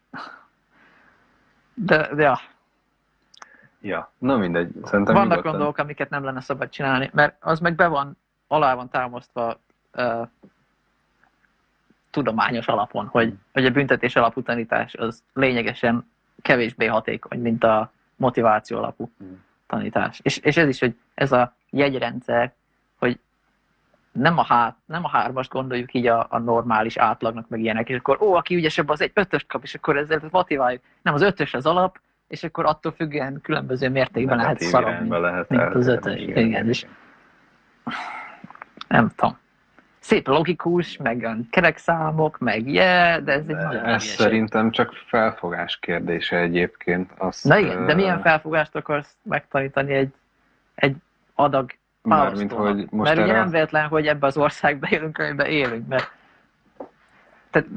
de, de ja. Ja, na mindegy. Szerintem Vannak nyugodtan. dolgok, amiket nem lenne szabad csinálni, mert az meg be van, alá van támasztva uh, tudományos alapon, hogy, hogy a büntetés alapú tanítás az lényegesen kevésbé hatékony, mint a motiváció alapú hmm. tanítás. És, és ez is, hogy ez a jegyrendszer, hogy nem a, hát, nem a hármast gondoljuk így a, a normális átlagnak, meg ilyenek, és akkor ó, aki ügyesebb, az egy ötöst kap, és akkor ezzel motiváljuk. Nem, az ötös az alap, és akkor attól függően különböző mértékben lehet szarabb, mint, lehet mint az ötös. Igen, igen, és nem tudom. Szép logikus, meg kerekszámok, meg yeah, de ez egy de nagyon Ez szerintem csak felfogás kérdése egyébként. Azt, Na igen, de milyen felfogást akarsz megtanítani egy, egy adag Mármint, hogy most Mert ugye nem véletlen, hogy ebbe az országba élünk, amiben élünk, mert tehát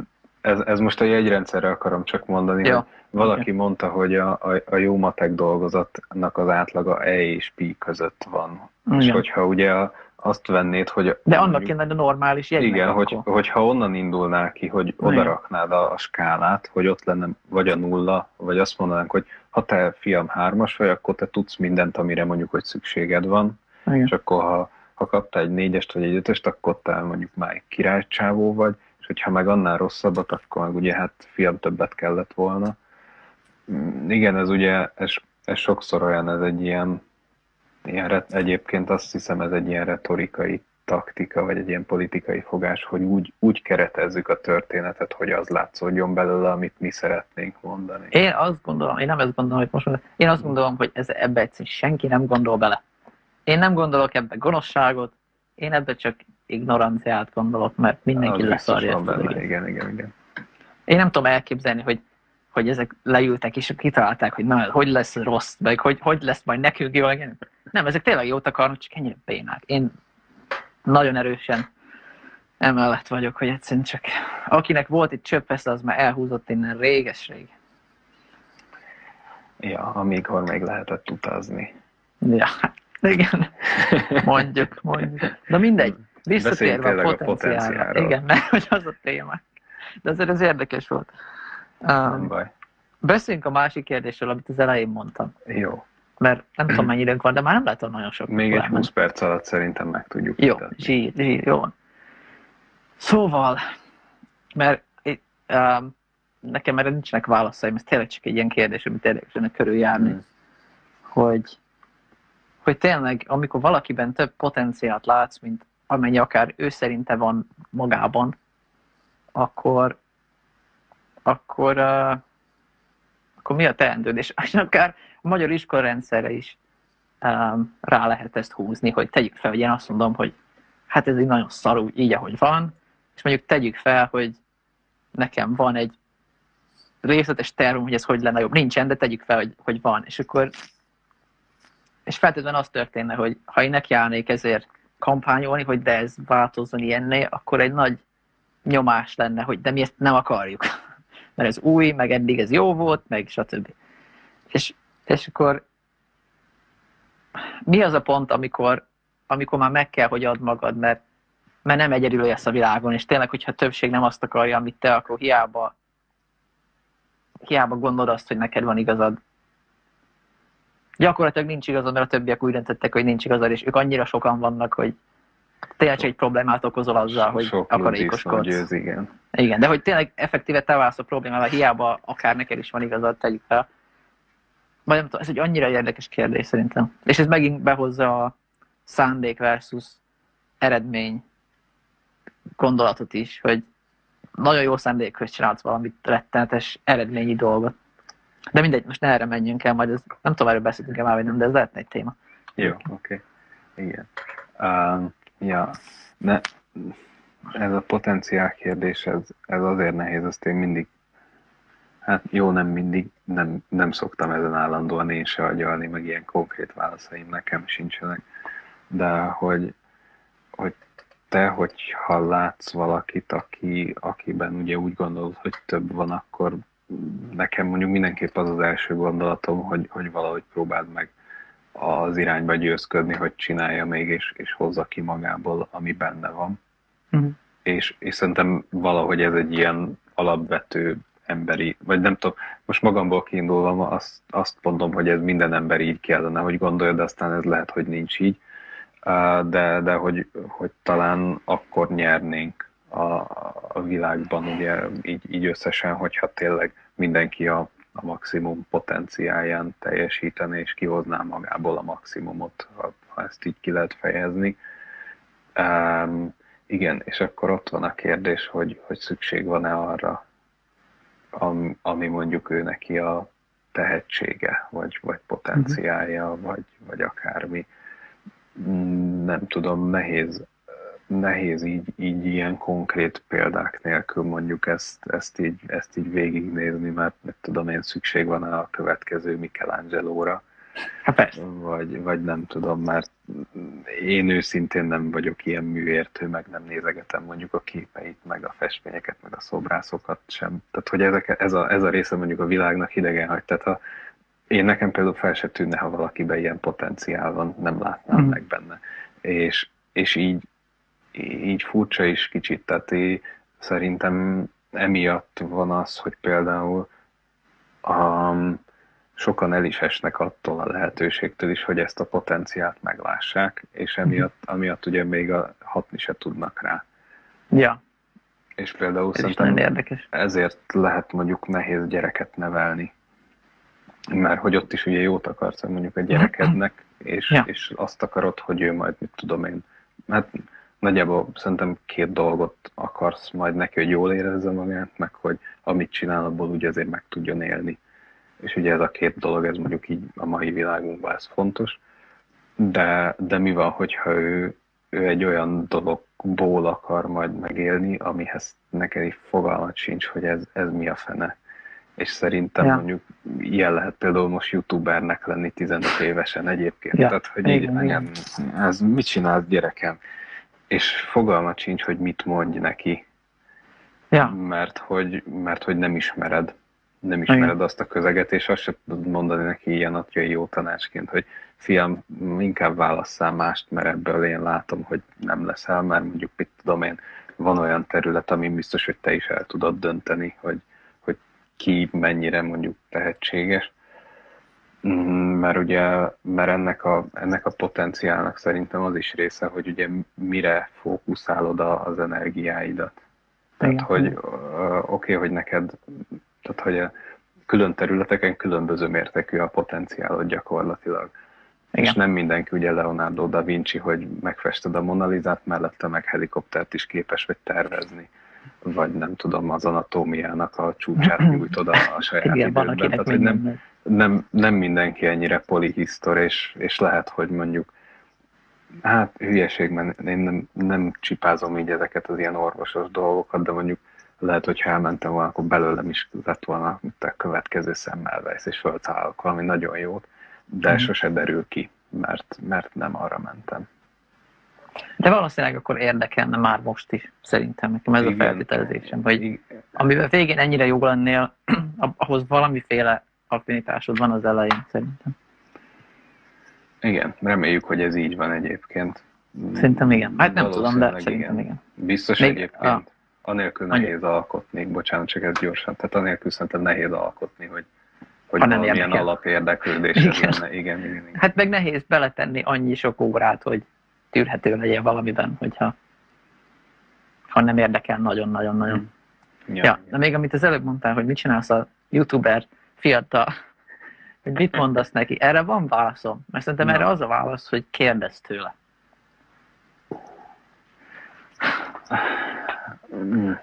ez, ez most a jegyrendszerre akarom csak mondani, ja. hogy valaki okay. mondta, hogy a, a, a jó matek dolgozatnak az átlaga E és Pi között van. Igen. És hogyha ugye a, azt vennéd, hogy... De annak kéne a normális jegy. Igen, hogy, hogyha onnan indulnál ki, hogy oda raknád a, a skálát, hogy ott lenne vagy a nulla, vagy azt mondanánk, hogy ha te fiam hármas vagy, akkor te tudsz mindent, amire mondjuk, hogy szükséged van, Igen. és akkor ha, ha kaptál egy négyest vagy egy ötöst, akkor te mondjuk már egy királycsávó vagy, és hogyha meg annál rosszabbat, akkor meg ugye hát fiam többet kellett volna. Mm, igen, ez ugye, ez, ez sokszor olyan, ez egy ilyen, ilyen, egyébként azt hiszem ez egy ilyen retorikai taktika, vagy egy ilyen politikai fogás, hogy úgy, úgy keretezzük a történetet, hogy az látszódjon belőle, amit mi szeretnénk mondani. Én azt gondolom, én nem ezt gondolom, hogy most én azt gondolom, hogy ez, ebbe egyszerűen senki nem gondol bele. Én nem gondolok ebbe gonoszságot, én ebbe csak ignoranciát gondolok, mert mindenki leszarja ezt benne. Igen, igen, igen. Én nem tudom elképzelni, hogy, hogy ezek leültek és kitalálták, hogy na, hogy lesz rossz, meg hogy, hogy lesz majd nekünk jó. Nem, ezek tényleg jót akarnak, csak ennyire bénák. Én nagyon erősen emellett vagyok, hogy egyszerűen csak akinek volt itt csöppesz, az már elhúzott innen réges-rég. Ja, amikor még lehetett utazni. Ja, igen. Mondjuk, mondjuk. De mindegy. Visszatérve a potenciálra. a potenciálra. Igen, mert hogy az a téma. De azért ez érdekes volt. Um, nem baj. Beszéljünk a másik kérdésről, amit az elején mondtam. Jó. Mert nem tudom, mennyi időnk van, de már nem látom nagyon sok. Még egy 20 perc alatt szerintem meg tudjuk Jó, zsír, zsír, jó. Szóval, mert um, nekem erre nincsenek válaszaim, ez tényleg csak egy ilyen kérdés, amit érdekesenek körüljárni, hmm. hogy, hogy tényleg, amikor valakiben több potenciált látsz, mint amennyi akár ő szerinte van magában, akkor, akkor, uh, akkor mi a teendőd? És, akár a magyar iskolarendszerre is um, rá lehet ezt húzni, hogy tegyük fel, hogy én azt mondom, hogy hát ez egy nagyon szarú, így ahogy van, és mondjuk tegyük fel, hogy nekem van egy részletes tervem, hogy ez hogy lenne jobb. Nincsen, de tegyük fel, hogy, hogy van. És akkor és feltétlenül az történne, hogy ha én nekiállnék ezért kampányolni, hogy de ez változzon ilyenné, akkor egy nagy nyomás lenne, hogy de mi ezt nem akarjuk. Mert ez új, meg eddig ez jó volt, meg stb. És, és akkor mi az a pont, amikor, amikor már meg kell, hogy ad magad, mert, mert nem egyedül lesz a világon, és tényleg, hogyha a többség nem azt akarja, amit te, akkor hiába, hiába gondolod azt, hogy neked van igazad. Gyakorlatilag nincs igazad, mert a többiek úgy döntöttek, hogy nincs igazad, és ők annyira sokan vannak, hogy tényleg csak egy problémát okozol azzal, hogy Sok akarékoskodsz. Győz, igen. igen, de hogy tényleg effektíve te válsz a problémával, hiába akár neked is van igazad, tegyük fel. Vagy nem tudom, ez egy annyira érdekes kérdés szerintem. És ez megint behozza a szándék versus eredmény gondolatot is, hogy nagyon jó szándékhoz csinálsz valamit rettenetes eredményi dolgot. De mindegy, most ne erre menjünk el, majd ez, nem tudom, erről beszéltünk el már, vagy nem, de ez lehetne egy téma. Jó, oké. Okay. Igen. Um, Ja, de ez a potenciál kérdés, ez, ez azért nehéz, azt én mindig, hát jó, nem mindig, nem, nem szoktam ezen állandóan én se agyalni, meg ilyen konkrét válaszaim nekem sincsenek, de hogy, hogy te, hogyha látsz valakit, aki, akiben ugye úgy gondolod, hogy több van, akkor nekem mondjuk mindenképp az az első gondolatom, hogy, hogy valahogy próbáld meg az irányba győzködni, hogy csinálja még, és, és hozza ki magából, ami benne van. Uh-huh. És, és szerintem valahogy ez egy ilyen alapvető emberi, vagy nem tudom, most magamból kiindulva azt, azt mondom, hogy ez minden ember így kellene, hogy gondolja, de aztán ez lehet, hogy nincs így, de, de hogy, hogy talán akkor nyernénk a, a világban, ugye így, így összesen, hogyha tényleg mindenki a a maximum potenciáján teljesíteni, és kihozná magából a maximumot, ha, ha ezt így ki lehet fejezni. Um, igen, és akkor ott van a kérdés, hogy, hogy szükség van-e arra, am, ami mondjuk ő neki a tehetsége, vagy, vagy potenciálja, uh-huh. vagy, vagy akármi. Nem tudom, nehéz nehéz így, így ilyen konkrét példák nélkül mondjuk ezt, ezt, így, ezt így végignézni, mert mit tudom én, szükség van a következő Michelangelo-ra, Hát persze. Vagy, vagy nem tudom, mert én őszintén nem vagyok ilyen műértő, meg nem nézegetem mondjuk a képeit, meg a festményeket, meg a szobrászokat sem. Tehát, hogy ezek, ez, a, ez a része mondjuk a világnak idegen hagy. Tehát ha én nekem például fel se tűnne, ha valakiben ilyen potenciál van, nem látnám mm. meg benne. És, és így, így furcsa is kicsit, tehát én, szerintem emiatt van az, hogy például um, sokan el is esnek attól a lehetőségtől is, hogy ezt a potenciált meglássák, és emiatt, mhm. amiatt ugye még a, hatni se tudnak rá. Ja. És például Ez szerintem érdekes. ezért lehet mondjuk nehéz gyereket nevelni. Mert hogy ott is ugye jót akarsz mondjuk a gyerekednek, és, ja. és azt akarod, hogy ő majd, mit tudom én, hát nagyjából szerintem két dolgot akarsz majd neki, hogy jól érezze magát, meg hogy amit csinál, abból úgy azért meg tudjon élni és ugye ez a két dolog, ez mondjuk így a mai világunkban ez fontos, de, de mi van, hogyha ő, ő egy olyan dologból akar majd megélni, amihez neked fogalmat sincs, hogy ez, ez mi a fene. És szerintem ja. mondjuk ilyen lehet például most youtubernek lenni 15 évesen egyébként. Ja. Tehát, hogy így, igen. ez mit csinálsz gyerekem? És fogalmat sincs, hogy mit mondj neki. Ja. Mert, hogy, mert hogy nem ismered nem ismered Igen. azt a közeget, és azt sem tudod mondani neki ilyen atjai jó tanácsként, hogy fiam, inkább válasszál mást, mert ebből én látom, hogy nem leszel, mert mondjuk, mit tudom én, van olyan terület, ami biztos, hogy te is el tudod dönteni, hogy, hogy ki mennyire mondjuk tehetséges. Mm, mert ugye, mert ennek a, ennek a potenciálnak szerintem az is része, hogy ugye mire fókuszálod az energiáidat. Tehát, Igen. hogy oké, okay, hogy neked tehát, hogy a külön területeken különböző mértékű a potenciálod gyakorlatilag. Igen. És nem mindenki ugye Leonardo da Vinci, hogy megfested a Monalizát, mellette meg helikoptert is képes vagy tervezni. Vagy nem tudom, az anatómiának a csúcsát nyújtod a, a saját Igen, idődben. Tehát, hogy nem, nem, nem mindenki ennyire polihisztor, és, és lehet, hogy mondjuk hát hülyeség, mert én nem, nem csipázom így ezeket az ilyen orvosos dolgokat, de mondjuk lehet, hogy ha elmentem volna, akkor belőlem is lett volna mint a következő szemmel vesz, és föltalálok valami nagyon jót, de mm. sose derül ki, mert, mert nem arra mentem. De valószínűleg akkor érdekelne már most is, szerintem nekem ez Igen. a feltételezésem, hogy amivel végén ennyire jó lennél, ahhoz valamiféle affinitásod van az elején, szerintem. Igen, reméljük, hogy ez így van egyébként. Szerintem igen. Hát nem tudom, de szerintem igen. igen. Biztos Még egyébként. A, Anélkül nehéz Annyi. alkotni, bocsánat, csak ez gyorsan, tehát anélkül szerintem nehéz alkotni, hogy, hogy ha valamilyen alapérdeklődés igen. lenne. Igen, igen, igen. Hát meg nehéz beletenni annyi sok órát, hogy tűrhető legyen valamiben, hogyha ha nem érdekel nagyon-nagyon-nagyon. Hmm. Ja, ja, de még amit az előbb mondtál, hogy mit csinálsz a youtuber fiatal, hogy mit mondasz neki, erre van válaszom. Mert szerintem Na. erre az a válasz, hogy kérdezz tőle.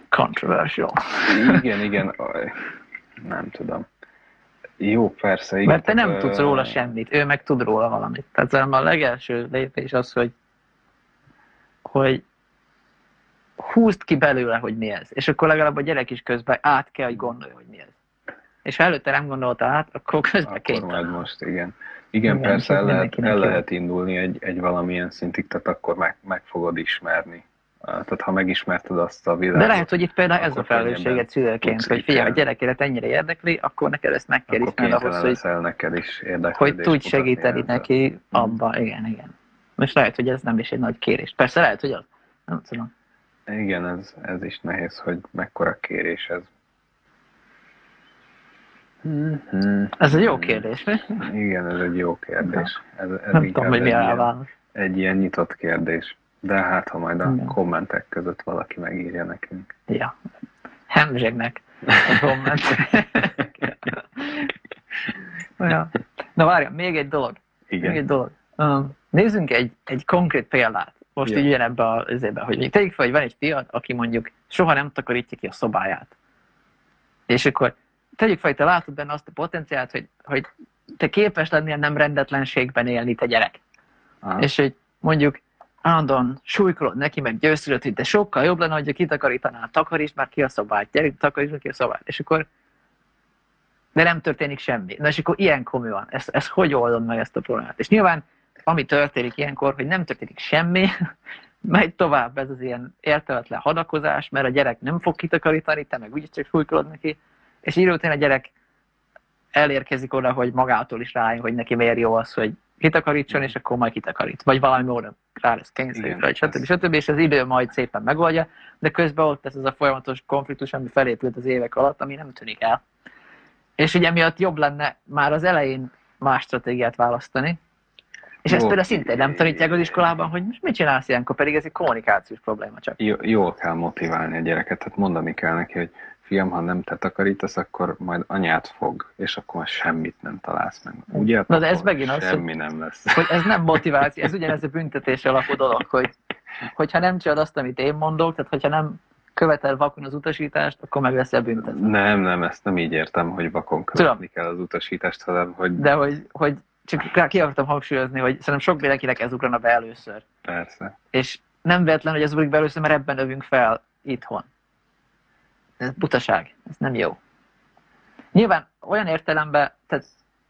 Controversial. Igen, igen. Nem tudom. Jó, persze. Igen. Mert te nem tudsz róla semmit, ő meg tud róla valamit. Tehát a legelső lépés az, hogy, hogy húzd ki belőle, hogy mi ez. És akkor legalább a gyerek is közben át kell, hogy gondolja, hogy mi ez. És ha előtte nem gondolta át, akkor közben akkor kénytelen. most, igen. Igen, igen persze el lehet, el lehet indulni egy, egy valamilyen szintig, tehát akkor meg, meg fogod ismerni tehát ha megismerted azt a világot. De lehet, hogy itt például ez a felelősséget szülőként, hogy figyelj, a gyerekélet ennyire érdekli, akkor neked ezt meg kell ismerni ahhoz, hogy, neked is hogy tudj segíteni neki mhm. abba, igen, igen. Most lehet, hogy ez nem is egy nagy kérés. Persze lehet, hogy az. Nem tudom. Igen, ez, ez is nehéz, hogy mekkora kérés ez. Ez egy jó kérdés, mi? Igen, ez egy jó kérdés. Ez, ez nem tudom, hogy mi a válasz. Egy ilyen nyitott kérdés. De hát, ha majd a Igen. kommentek között valaki megírja nekünk. Ja. Hemzsegnek a komment. ja. Na várja, még egy dolog. Igen. Még egy dolog. Nézzünk egy, egy konkrét példát. Most ja. így ugyanebben az évben, hogy tegyük fel, hogy van egy fiat, aki mondjuk soha nem takarítja ki a szobáját. És akkor tegyük fel, hogy te látod benne azt a potenciált, hogy, hogy te képes lennél nem rendetlenségben élni, te gyerek. Aha. És hogy mondjuk állandóan súlykolod neki, meg győződött, hogy de sokkal jobb lenne, hogyha kitakarítanál, takarítsd már ki a szobát, gyerünk, takarítsd ki a szobát. És akkor de nem történik semmi. Na és akkor ilyenkor mi van? Ez, ez hogy oldod meg ezt a problémát? És nyilván, ami történik ilyenkor, hogy nem történik semmi, megy tovább ez az ilyen értelmetlen hadakozás, mert a gyerek nem fog kitakarítani, te meg úgyis csak súlykolod neki, és után a gyerek elérkezik oda, hogy magától is rájön, hogy neki miért jó az, hogy kitakarítson, és akkor majd kitakarít. Vagy valami módon rá lesz kényszerítve, vagy stb. stb. És az idő majd szépen megoldja, de közben ott ez a folyamatos konfliktus, ami felépült az évek alatt, ami nem tűnik el. És ugye miatt jobb lenne már az elején más stratégiát választani, és ezt például szintén nem tanítják az iskolában, hogy most mit csinálsz ilyenkor, pedig ez egy kommunikációs probléma csak. Jó, jól kell motiválni a gyereket, tehát mondani kell neki, hogy fiam, ha nem te takarítasz, akkor majd anyát fog, és akkor majd semmit nem találsz meg. Ugye? Na de ez megint az, semmi hogy, nem lesz. hogy ez nem motiváció, ez ugyanez a büntetés alapú dolog, hogy hogyha nem csinálod azt, amit én mondok, tehát hogyha nem követel vakon az utasítást, akkor meg lesz a büntetve. Nem, nem, ezt nem így értem, hogy vakon követni Tudom. kell az utasítást, hanem hogy... De hogy, hogy csak ki akartam hangsúlyozni, hogy szerintem sok mindenkinek ez ugrana be először. Persze. És nem véletlen, hogy ez ugrik be először, mert ebben övünk fel itthon. Ez butaság, ez nem jó. Nyilván olyan értelemben, tehát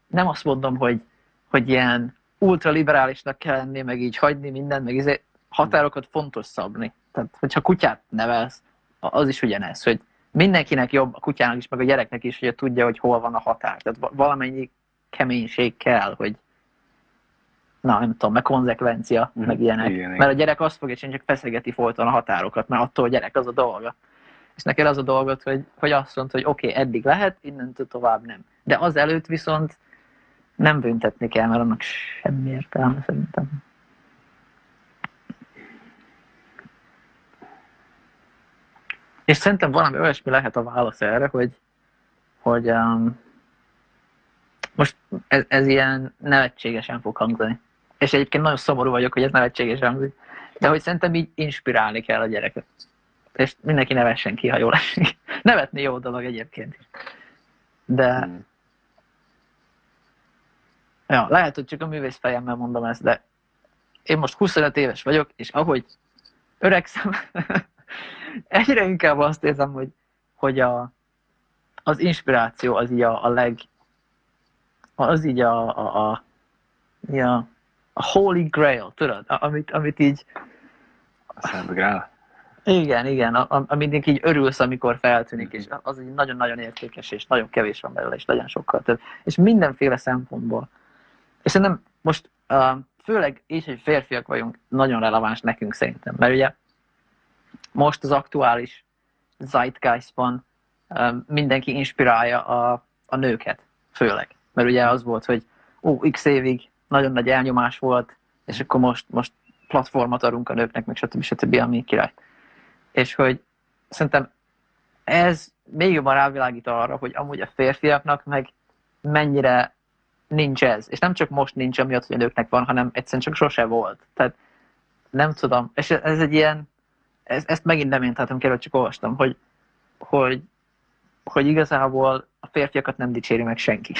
nem azt mondom, hogy, hogy ilyen ultraliberálisnak kell lenni, meg így hagyni mindent, meg izé, határokat fontos szabni. Tehát, hogyha kutyát nevelsz, az is ugyanez, hogy mindenkinek jobb, a kutyának is, meg a gyereknek is, hogy tudja, hogy hol van a határ. Tehát valamennyi keménység kell, hogy na, nem tudom, meg konzekvencia, mm, meg ilyenek. Igen, Mert a gyerek azt fogja csinálni, csak feszegeti folyton a határokat, mert attól a gyerek az a dolga. És neked az a dolgot, hogy, hogy azt mondta, hogy oké, okay, eddig lehet, innentől tovább nem. De az előtt viszont nem büntetni kell, mert annak semmi értelme szerintem. És szerintem valami olyasmi lehet a válasz erre, hogy, hogy um, most ez, ez ilyen nevetségesen fog hangzani. És egyébként nagyon szomorú vagyok, hogy ez nevetségesen hangzik. De hogy szerintem így inspirálni kell a gyereket. És mindenki nevessen ki, ha jól esik. Nevetni jó dolog egyébként is. De... Hmm. Ja, lehet, hogy csak a művész fejemmel mondom ezt, de én most 25 éves vagyok, és ahogy öregszem, egyre inkább azt érzem, hogy, hogy a, az inspiráció az így a, a leg, az így a, a, a, a, a holy grail, tudod, amit, amit így... A Szent Grál? Igen, igen, amit így örülsz, amikor feltűnik, és az így nagyon-nagyon értékes, és nagyon kevés van belőle, és legyen sokkal több. És mindenféle szempontból. És szerintem most főleg így, hogy férfiak vagyunk, nagyon releváns nekünk szerintem, mert ugye most az aktuális zeitgeistban mindenki inspirálja a, a nőket, főleg. Mert ugye az volt, hogy ó, x évig nagyon nagy elnyomás volt, és akkor most, most platformot adunk a nőknek, meg stb. stb. ami király. És hogy szerintem ez még jobban rávilágít arra, hogy amúgy a férfiaknak meg mennyire nincs ez. És nem csak most nincs, amiatt, hogy a nőknek van, hanem egyszerűen csak sose volt. Tehát nem tudom. És ez egy ilyen, ez, ezt megint nem én tettem kell, csak olvastam, hogy, hogy, hogy igazából a férfiakat nem dicséri meg senki.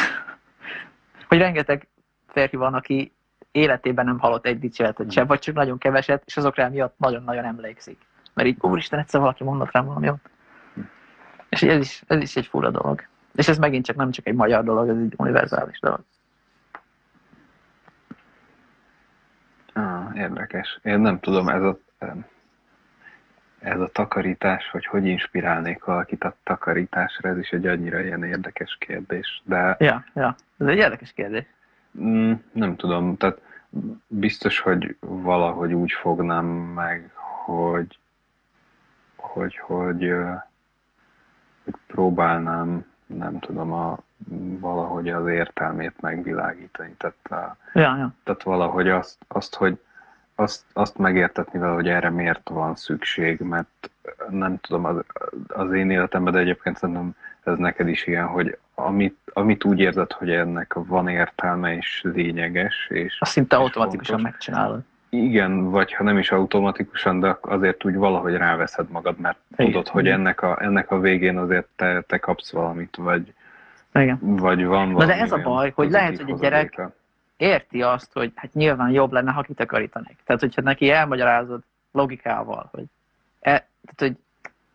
Hogy rengeteg férfi van, aki életében nem hallott egy dicséretet sem, vagy csak nagyon keveset, és azokra miatt nagyon-nagyon emlékszik. Mert így, úristen, egyszer valaki mondott rám valami ott. És ez is, ez is egy fura dolog. És ez megint csak nem csak egy magyar dolog, ez egy univerzális dolog. Ah, érdekes. Én nem tudom, ez a, ez a takarítás, hogy hogy inspirálnék valakit a takarításra, ez is egy annyira ilyen érdekes kérdés. De... Ja, ja, ez egy érdekes kérdés. Mm, nem tudom, tehát biztos, hogy valahogy úgy fognám meg, hogy hogy, hogy, hogy próbálnám, nem tudom, a, valahogy az értelmét megvilágítani. Tehát, a, ja, ja. tehát valahogy azt, azt hogy azt, azt megértetni vele, hogy erre miért van szükség, mert nem tudom, az, az én életemben, de egyébként szerintem ez neked is ilyen, hogy amit, amit úgy érzed, hogy ennek van értelme és lényeges, és... Azt szinte automatikusan fontos, megcsinálod. Igen, vagy ha nem is automatikusan, de azért úgy valahogy ráveszed magad, mert Igen. tudod, hogy ennek a, ennek a végén azért te, te kapsz valamit, vagy, Igen. vagy van valami. Na de ez a baj, hogy lehet, hogy a gyerek érti azt, hogy hát nyilván jobb lenne, ha kitakarítanék. Tehát, hogyha neki elmagyarázod logikával, hogy, e, tehát, hogy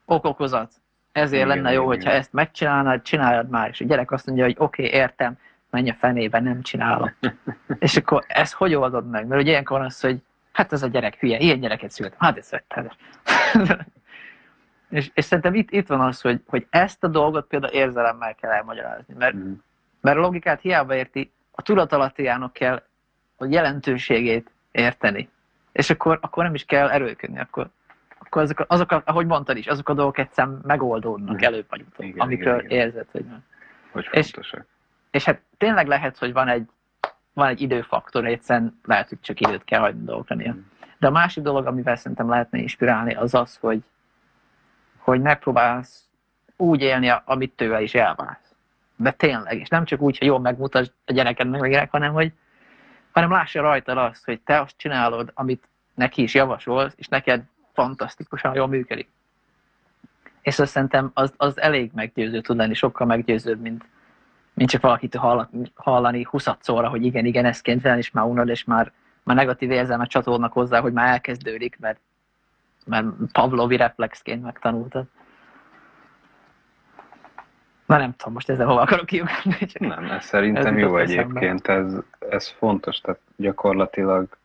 okokozat, ezért igen, lenne jó, igen. hogyha ezt megcsinálnád, csináljad már, és a gyerek azt mondja, hogy oké, okay, értem, menj a fenébe, nem csinálom. és akkor ezt hogy oldod meg? Mert ugye ilyenkor van az, hogy hát ez a gyerek hülye, ilyen gyereket született, hát ez vetted. és, és szerintem itt, itt van az, hogy, hogy ezt a dolgot például érzelemmel kell elmagyarázni, mert, mm. mert a logikát hiába érti, a tudatalattiának kell a jelentőségét érteni. És akkor, akkor nem is kell erőködni, akkor, akkor azok, azok, ahogy mondtad is, azok a dolgok egyszer megoldódnak mm. előbb vagy utóbb, igen, amikről igen, igen. érzed, hogy nem. Hogy fontosak. És, és hát tényleg lehet, hogy van egy, van egy időfaktor, egyszerűen lehet, hogy csak időt kell hagyni dolgokra néha. De a másik dolog, amivel szerintem lehetne inspirálni, az az, hogy, hogy megpróbálsz úgy élni, amit tőle is elvársz. De tényleg, és nem csak úgy, hogy jól megmutasd a gyerekednek, meg hanem hogy hanem lássa rajta azt, hogy te azt csinálod, amit neki is javasolsz, és neked fantasztikusan jól működik. És azt szerintem az, az elég meggyőző tud lenni, sokkal meggyőzőbb, mint, mint csak valakit hallani, hallani hogy igen, igen, ezt kéne és már unod, és már, már negatív érzelmet csatolnak hozzá, hogy már elkezdődik, mert, mert Pavlovi reflexként megtanultad. Na nem tudom, most ezzel hova akarok kiugrani. Nem, ez szerintem ez jó egyébként, ez, ez fontos, tehát gyakorlatilag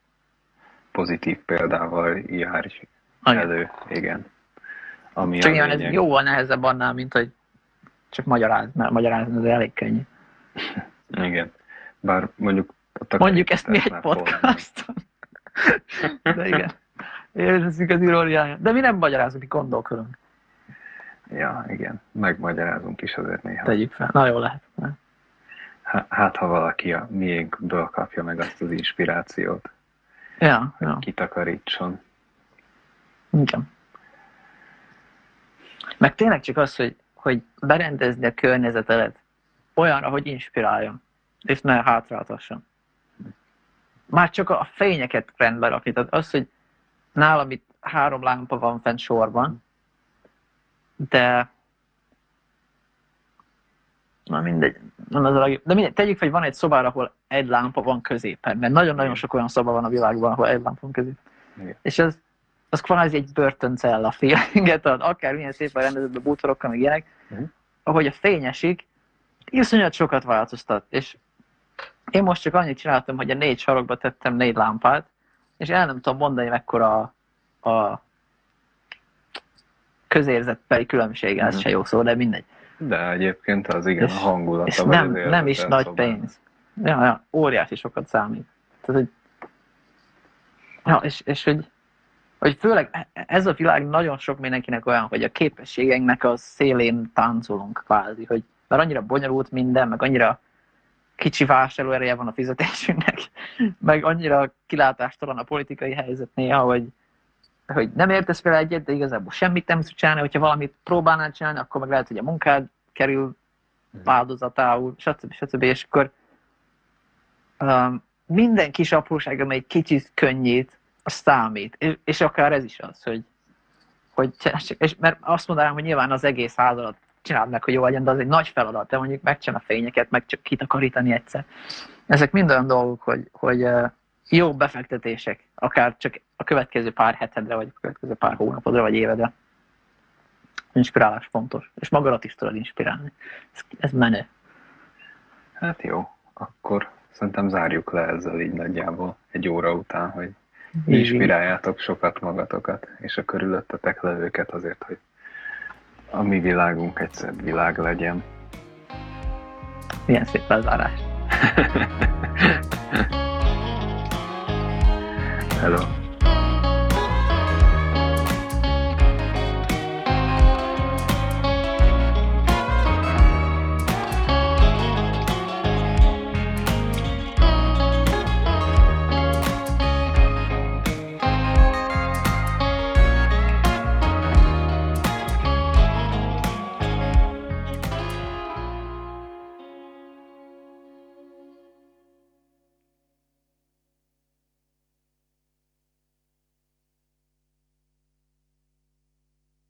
pozitív példával jár elő, igen. Ami Csak nyilván ez jóval nehezebb annál, mint hogy csak magyaráz, mert magyarázni az elég könnyű. Igen. Bár mondjuk... Mondjuk ezt mi egy podcaston. De igen. Érezzük az iróniája. De mi nem magyarázunk, mi gondolkodunk. Ja, igen. Megmagyarázunk is azért néha. Tegyük fel. Na jó lehet. Hát, ha valaki a miénkből kapja meg azt az inspirációt. Ja, hogy ja. kitakarítson. Igen. Meg tényleg csak az, hogy hogy berendezni a környezetedet olyanra, hogy inspiráljon, és ne hátráltasson. Már csak a fényeket rendbe rakni. Tehát az, hogy nálam itt három lámpa van fent sorban, de na mindegy, nem az a legjobb. De mindegy, tegyük fel, hogy van egy szobára, ahol egy lámpa van középen, mert nagyon-nagyon sok olyan szoba van a világban, ahol egy lámpa van középen. Igen. És ez, az kvázi egy börtöncella feelinget ad, akár milyen szépen rendezett a bútorokkal, meg ilyenek, uh-huh. ahogy a fényesik, iszonyat sokat változtat, és én most csak annyit csináltam, hogy a négy sarokba tettem négy lámpát, és el nem tudom mondani, mekkora a, a közérzetbeli különbsége, ez uh-huh. se jó szó, de mindegy. De egyébként az igen, és, a hangulata. És nem, nem is nagy szobán. pénz. Ja, ja, óriási sokat számít. Tehát, hogy, ja, és, és hogy hogy főleg ez a világ nagyon sok mindenkinek olyan, hogy a képességeinknek a szélén táncolunk kvázi, hogy mert annyira bonyolult minden, meg annyira kicsi vásárlóereje van a fizetésünknek, meg annyira kilátástalan a politikai helyzet néha, hogy, hogy nem értesz vele egyet, de igazából semmit nem tudsz csinálni, hogyha valamit próbálnál csinálni, akkor meg lehet, hogy a munkád kerül áldozatául, stb. stb. És akkor um, minden kis apróság, amely egy kicsit könnyít, az számít. És, és akár ez is az, hogy, hogy és mert azt mondanám, hogy nyilván az egész házadat csináld meg, hogy jó legyen, de az egy nagy feladat, de mondjuk megcsinál a fényeket, meg csak kitakarítani egyszer. Ezek mind olyan dolgok, hogy, hogy jó befektetések, akár csak a következő pár hetedre, vagy a következő pár hónapodra, vagy évedre. Inspirálás fontos, és magadat is tudod inspirálni. Ez, ez menő. Hát jó, akkor szerintem zárjuk le ezzel így nagyjából egy óra után, hogy Inspiráljátok sokat magatokat, és a körülöttetek levőket azért, hogy a mi világunk egy szebb világ legyen. Milyen szép lezárás. Hello.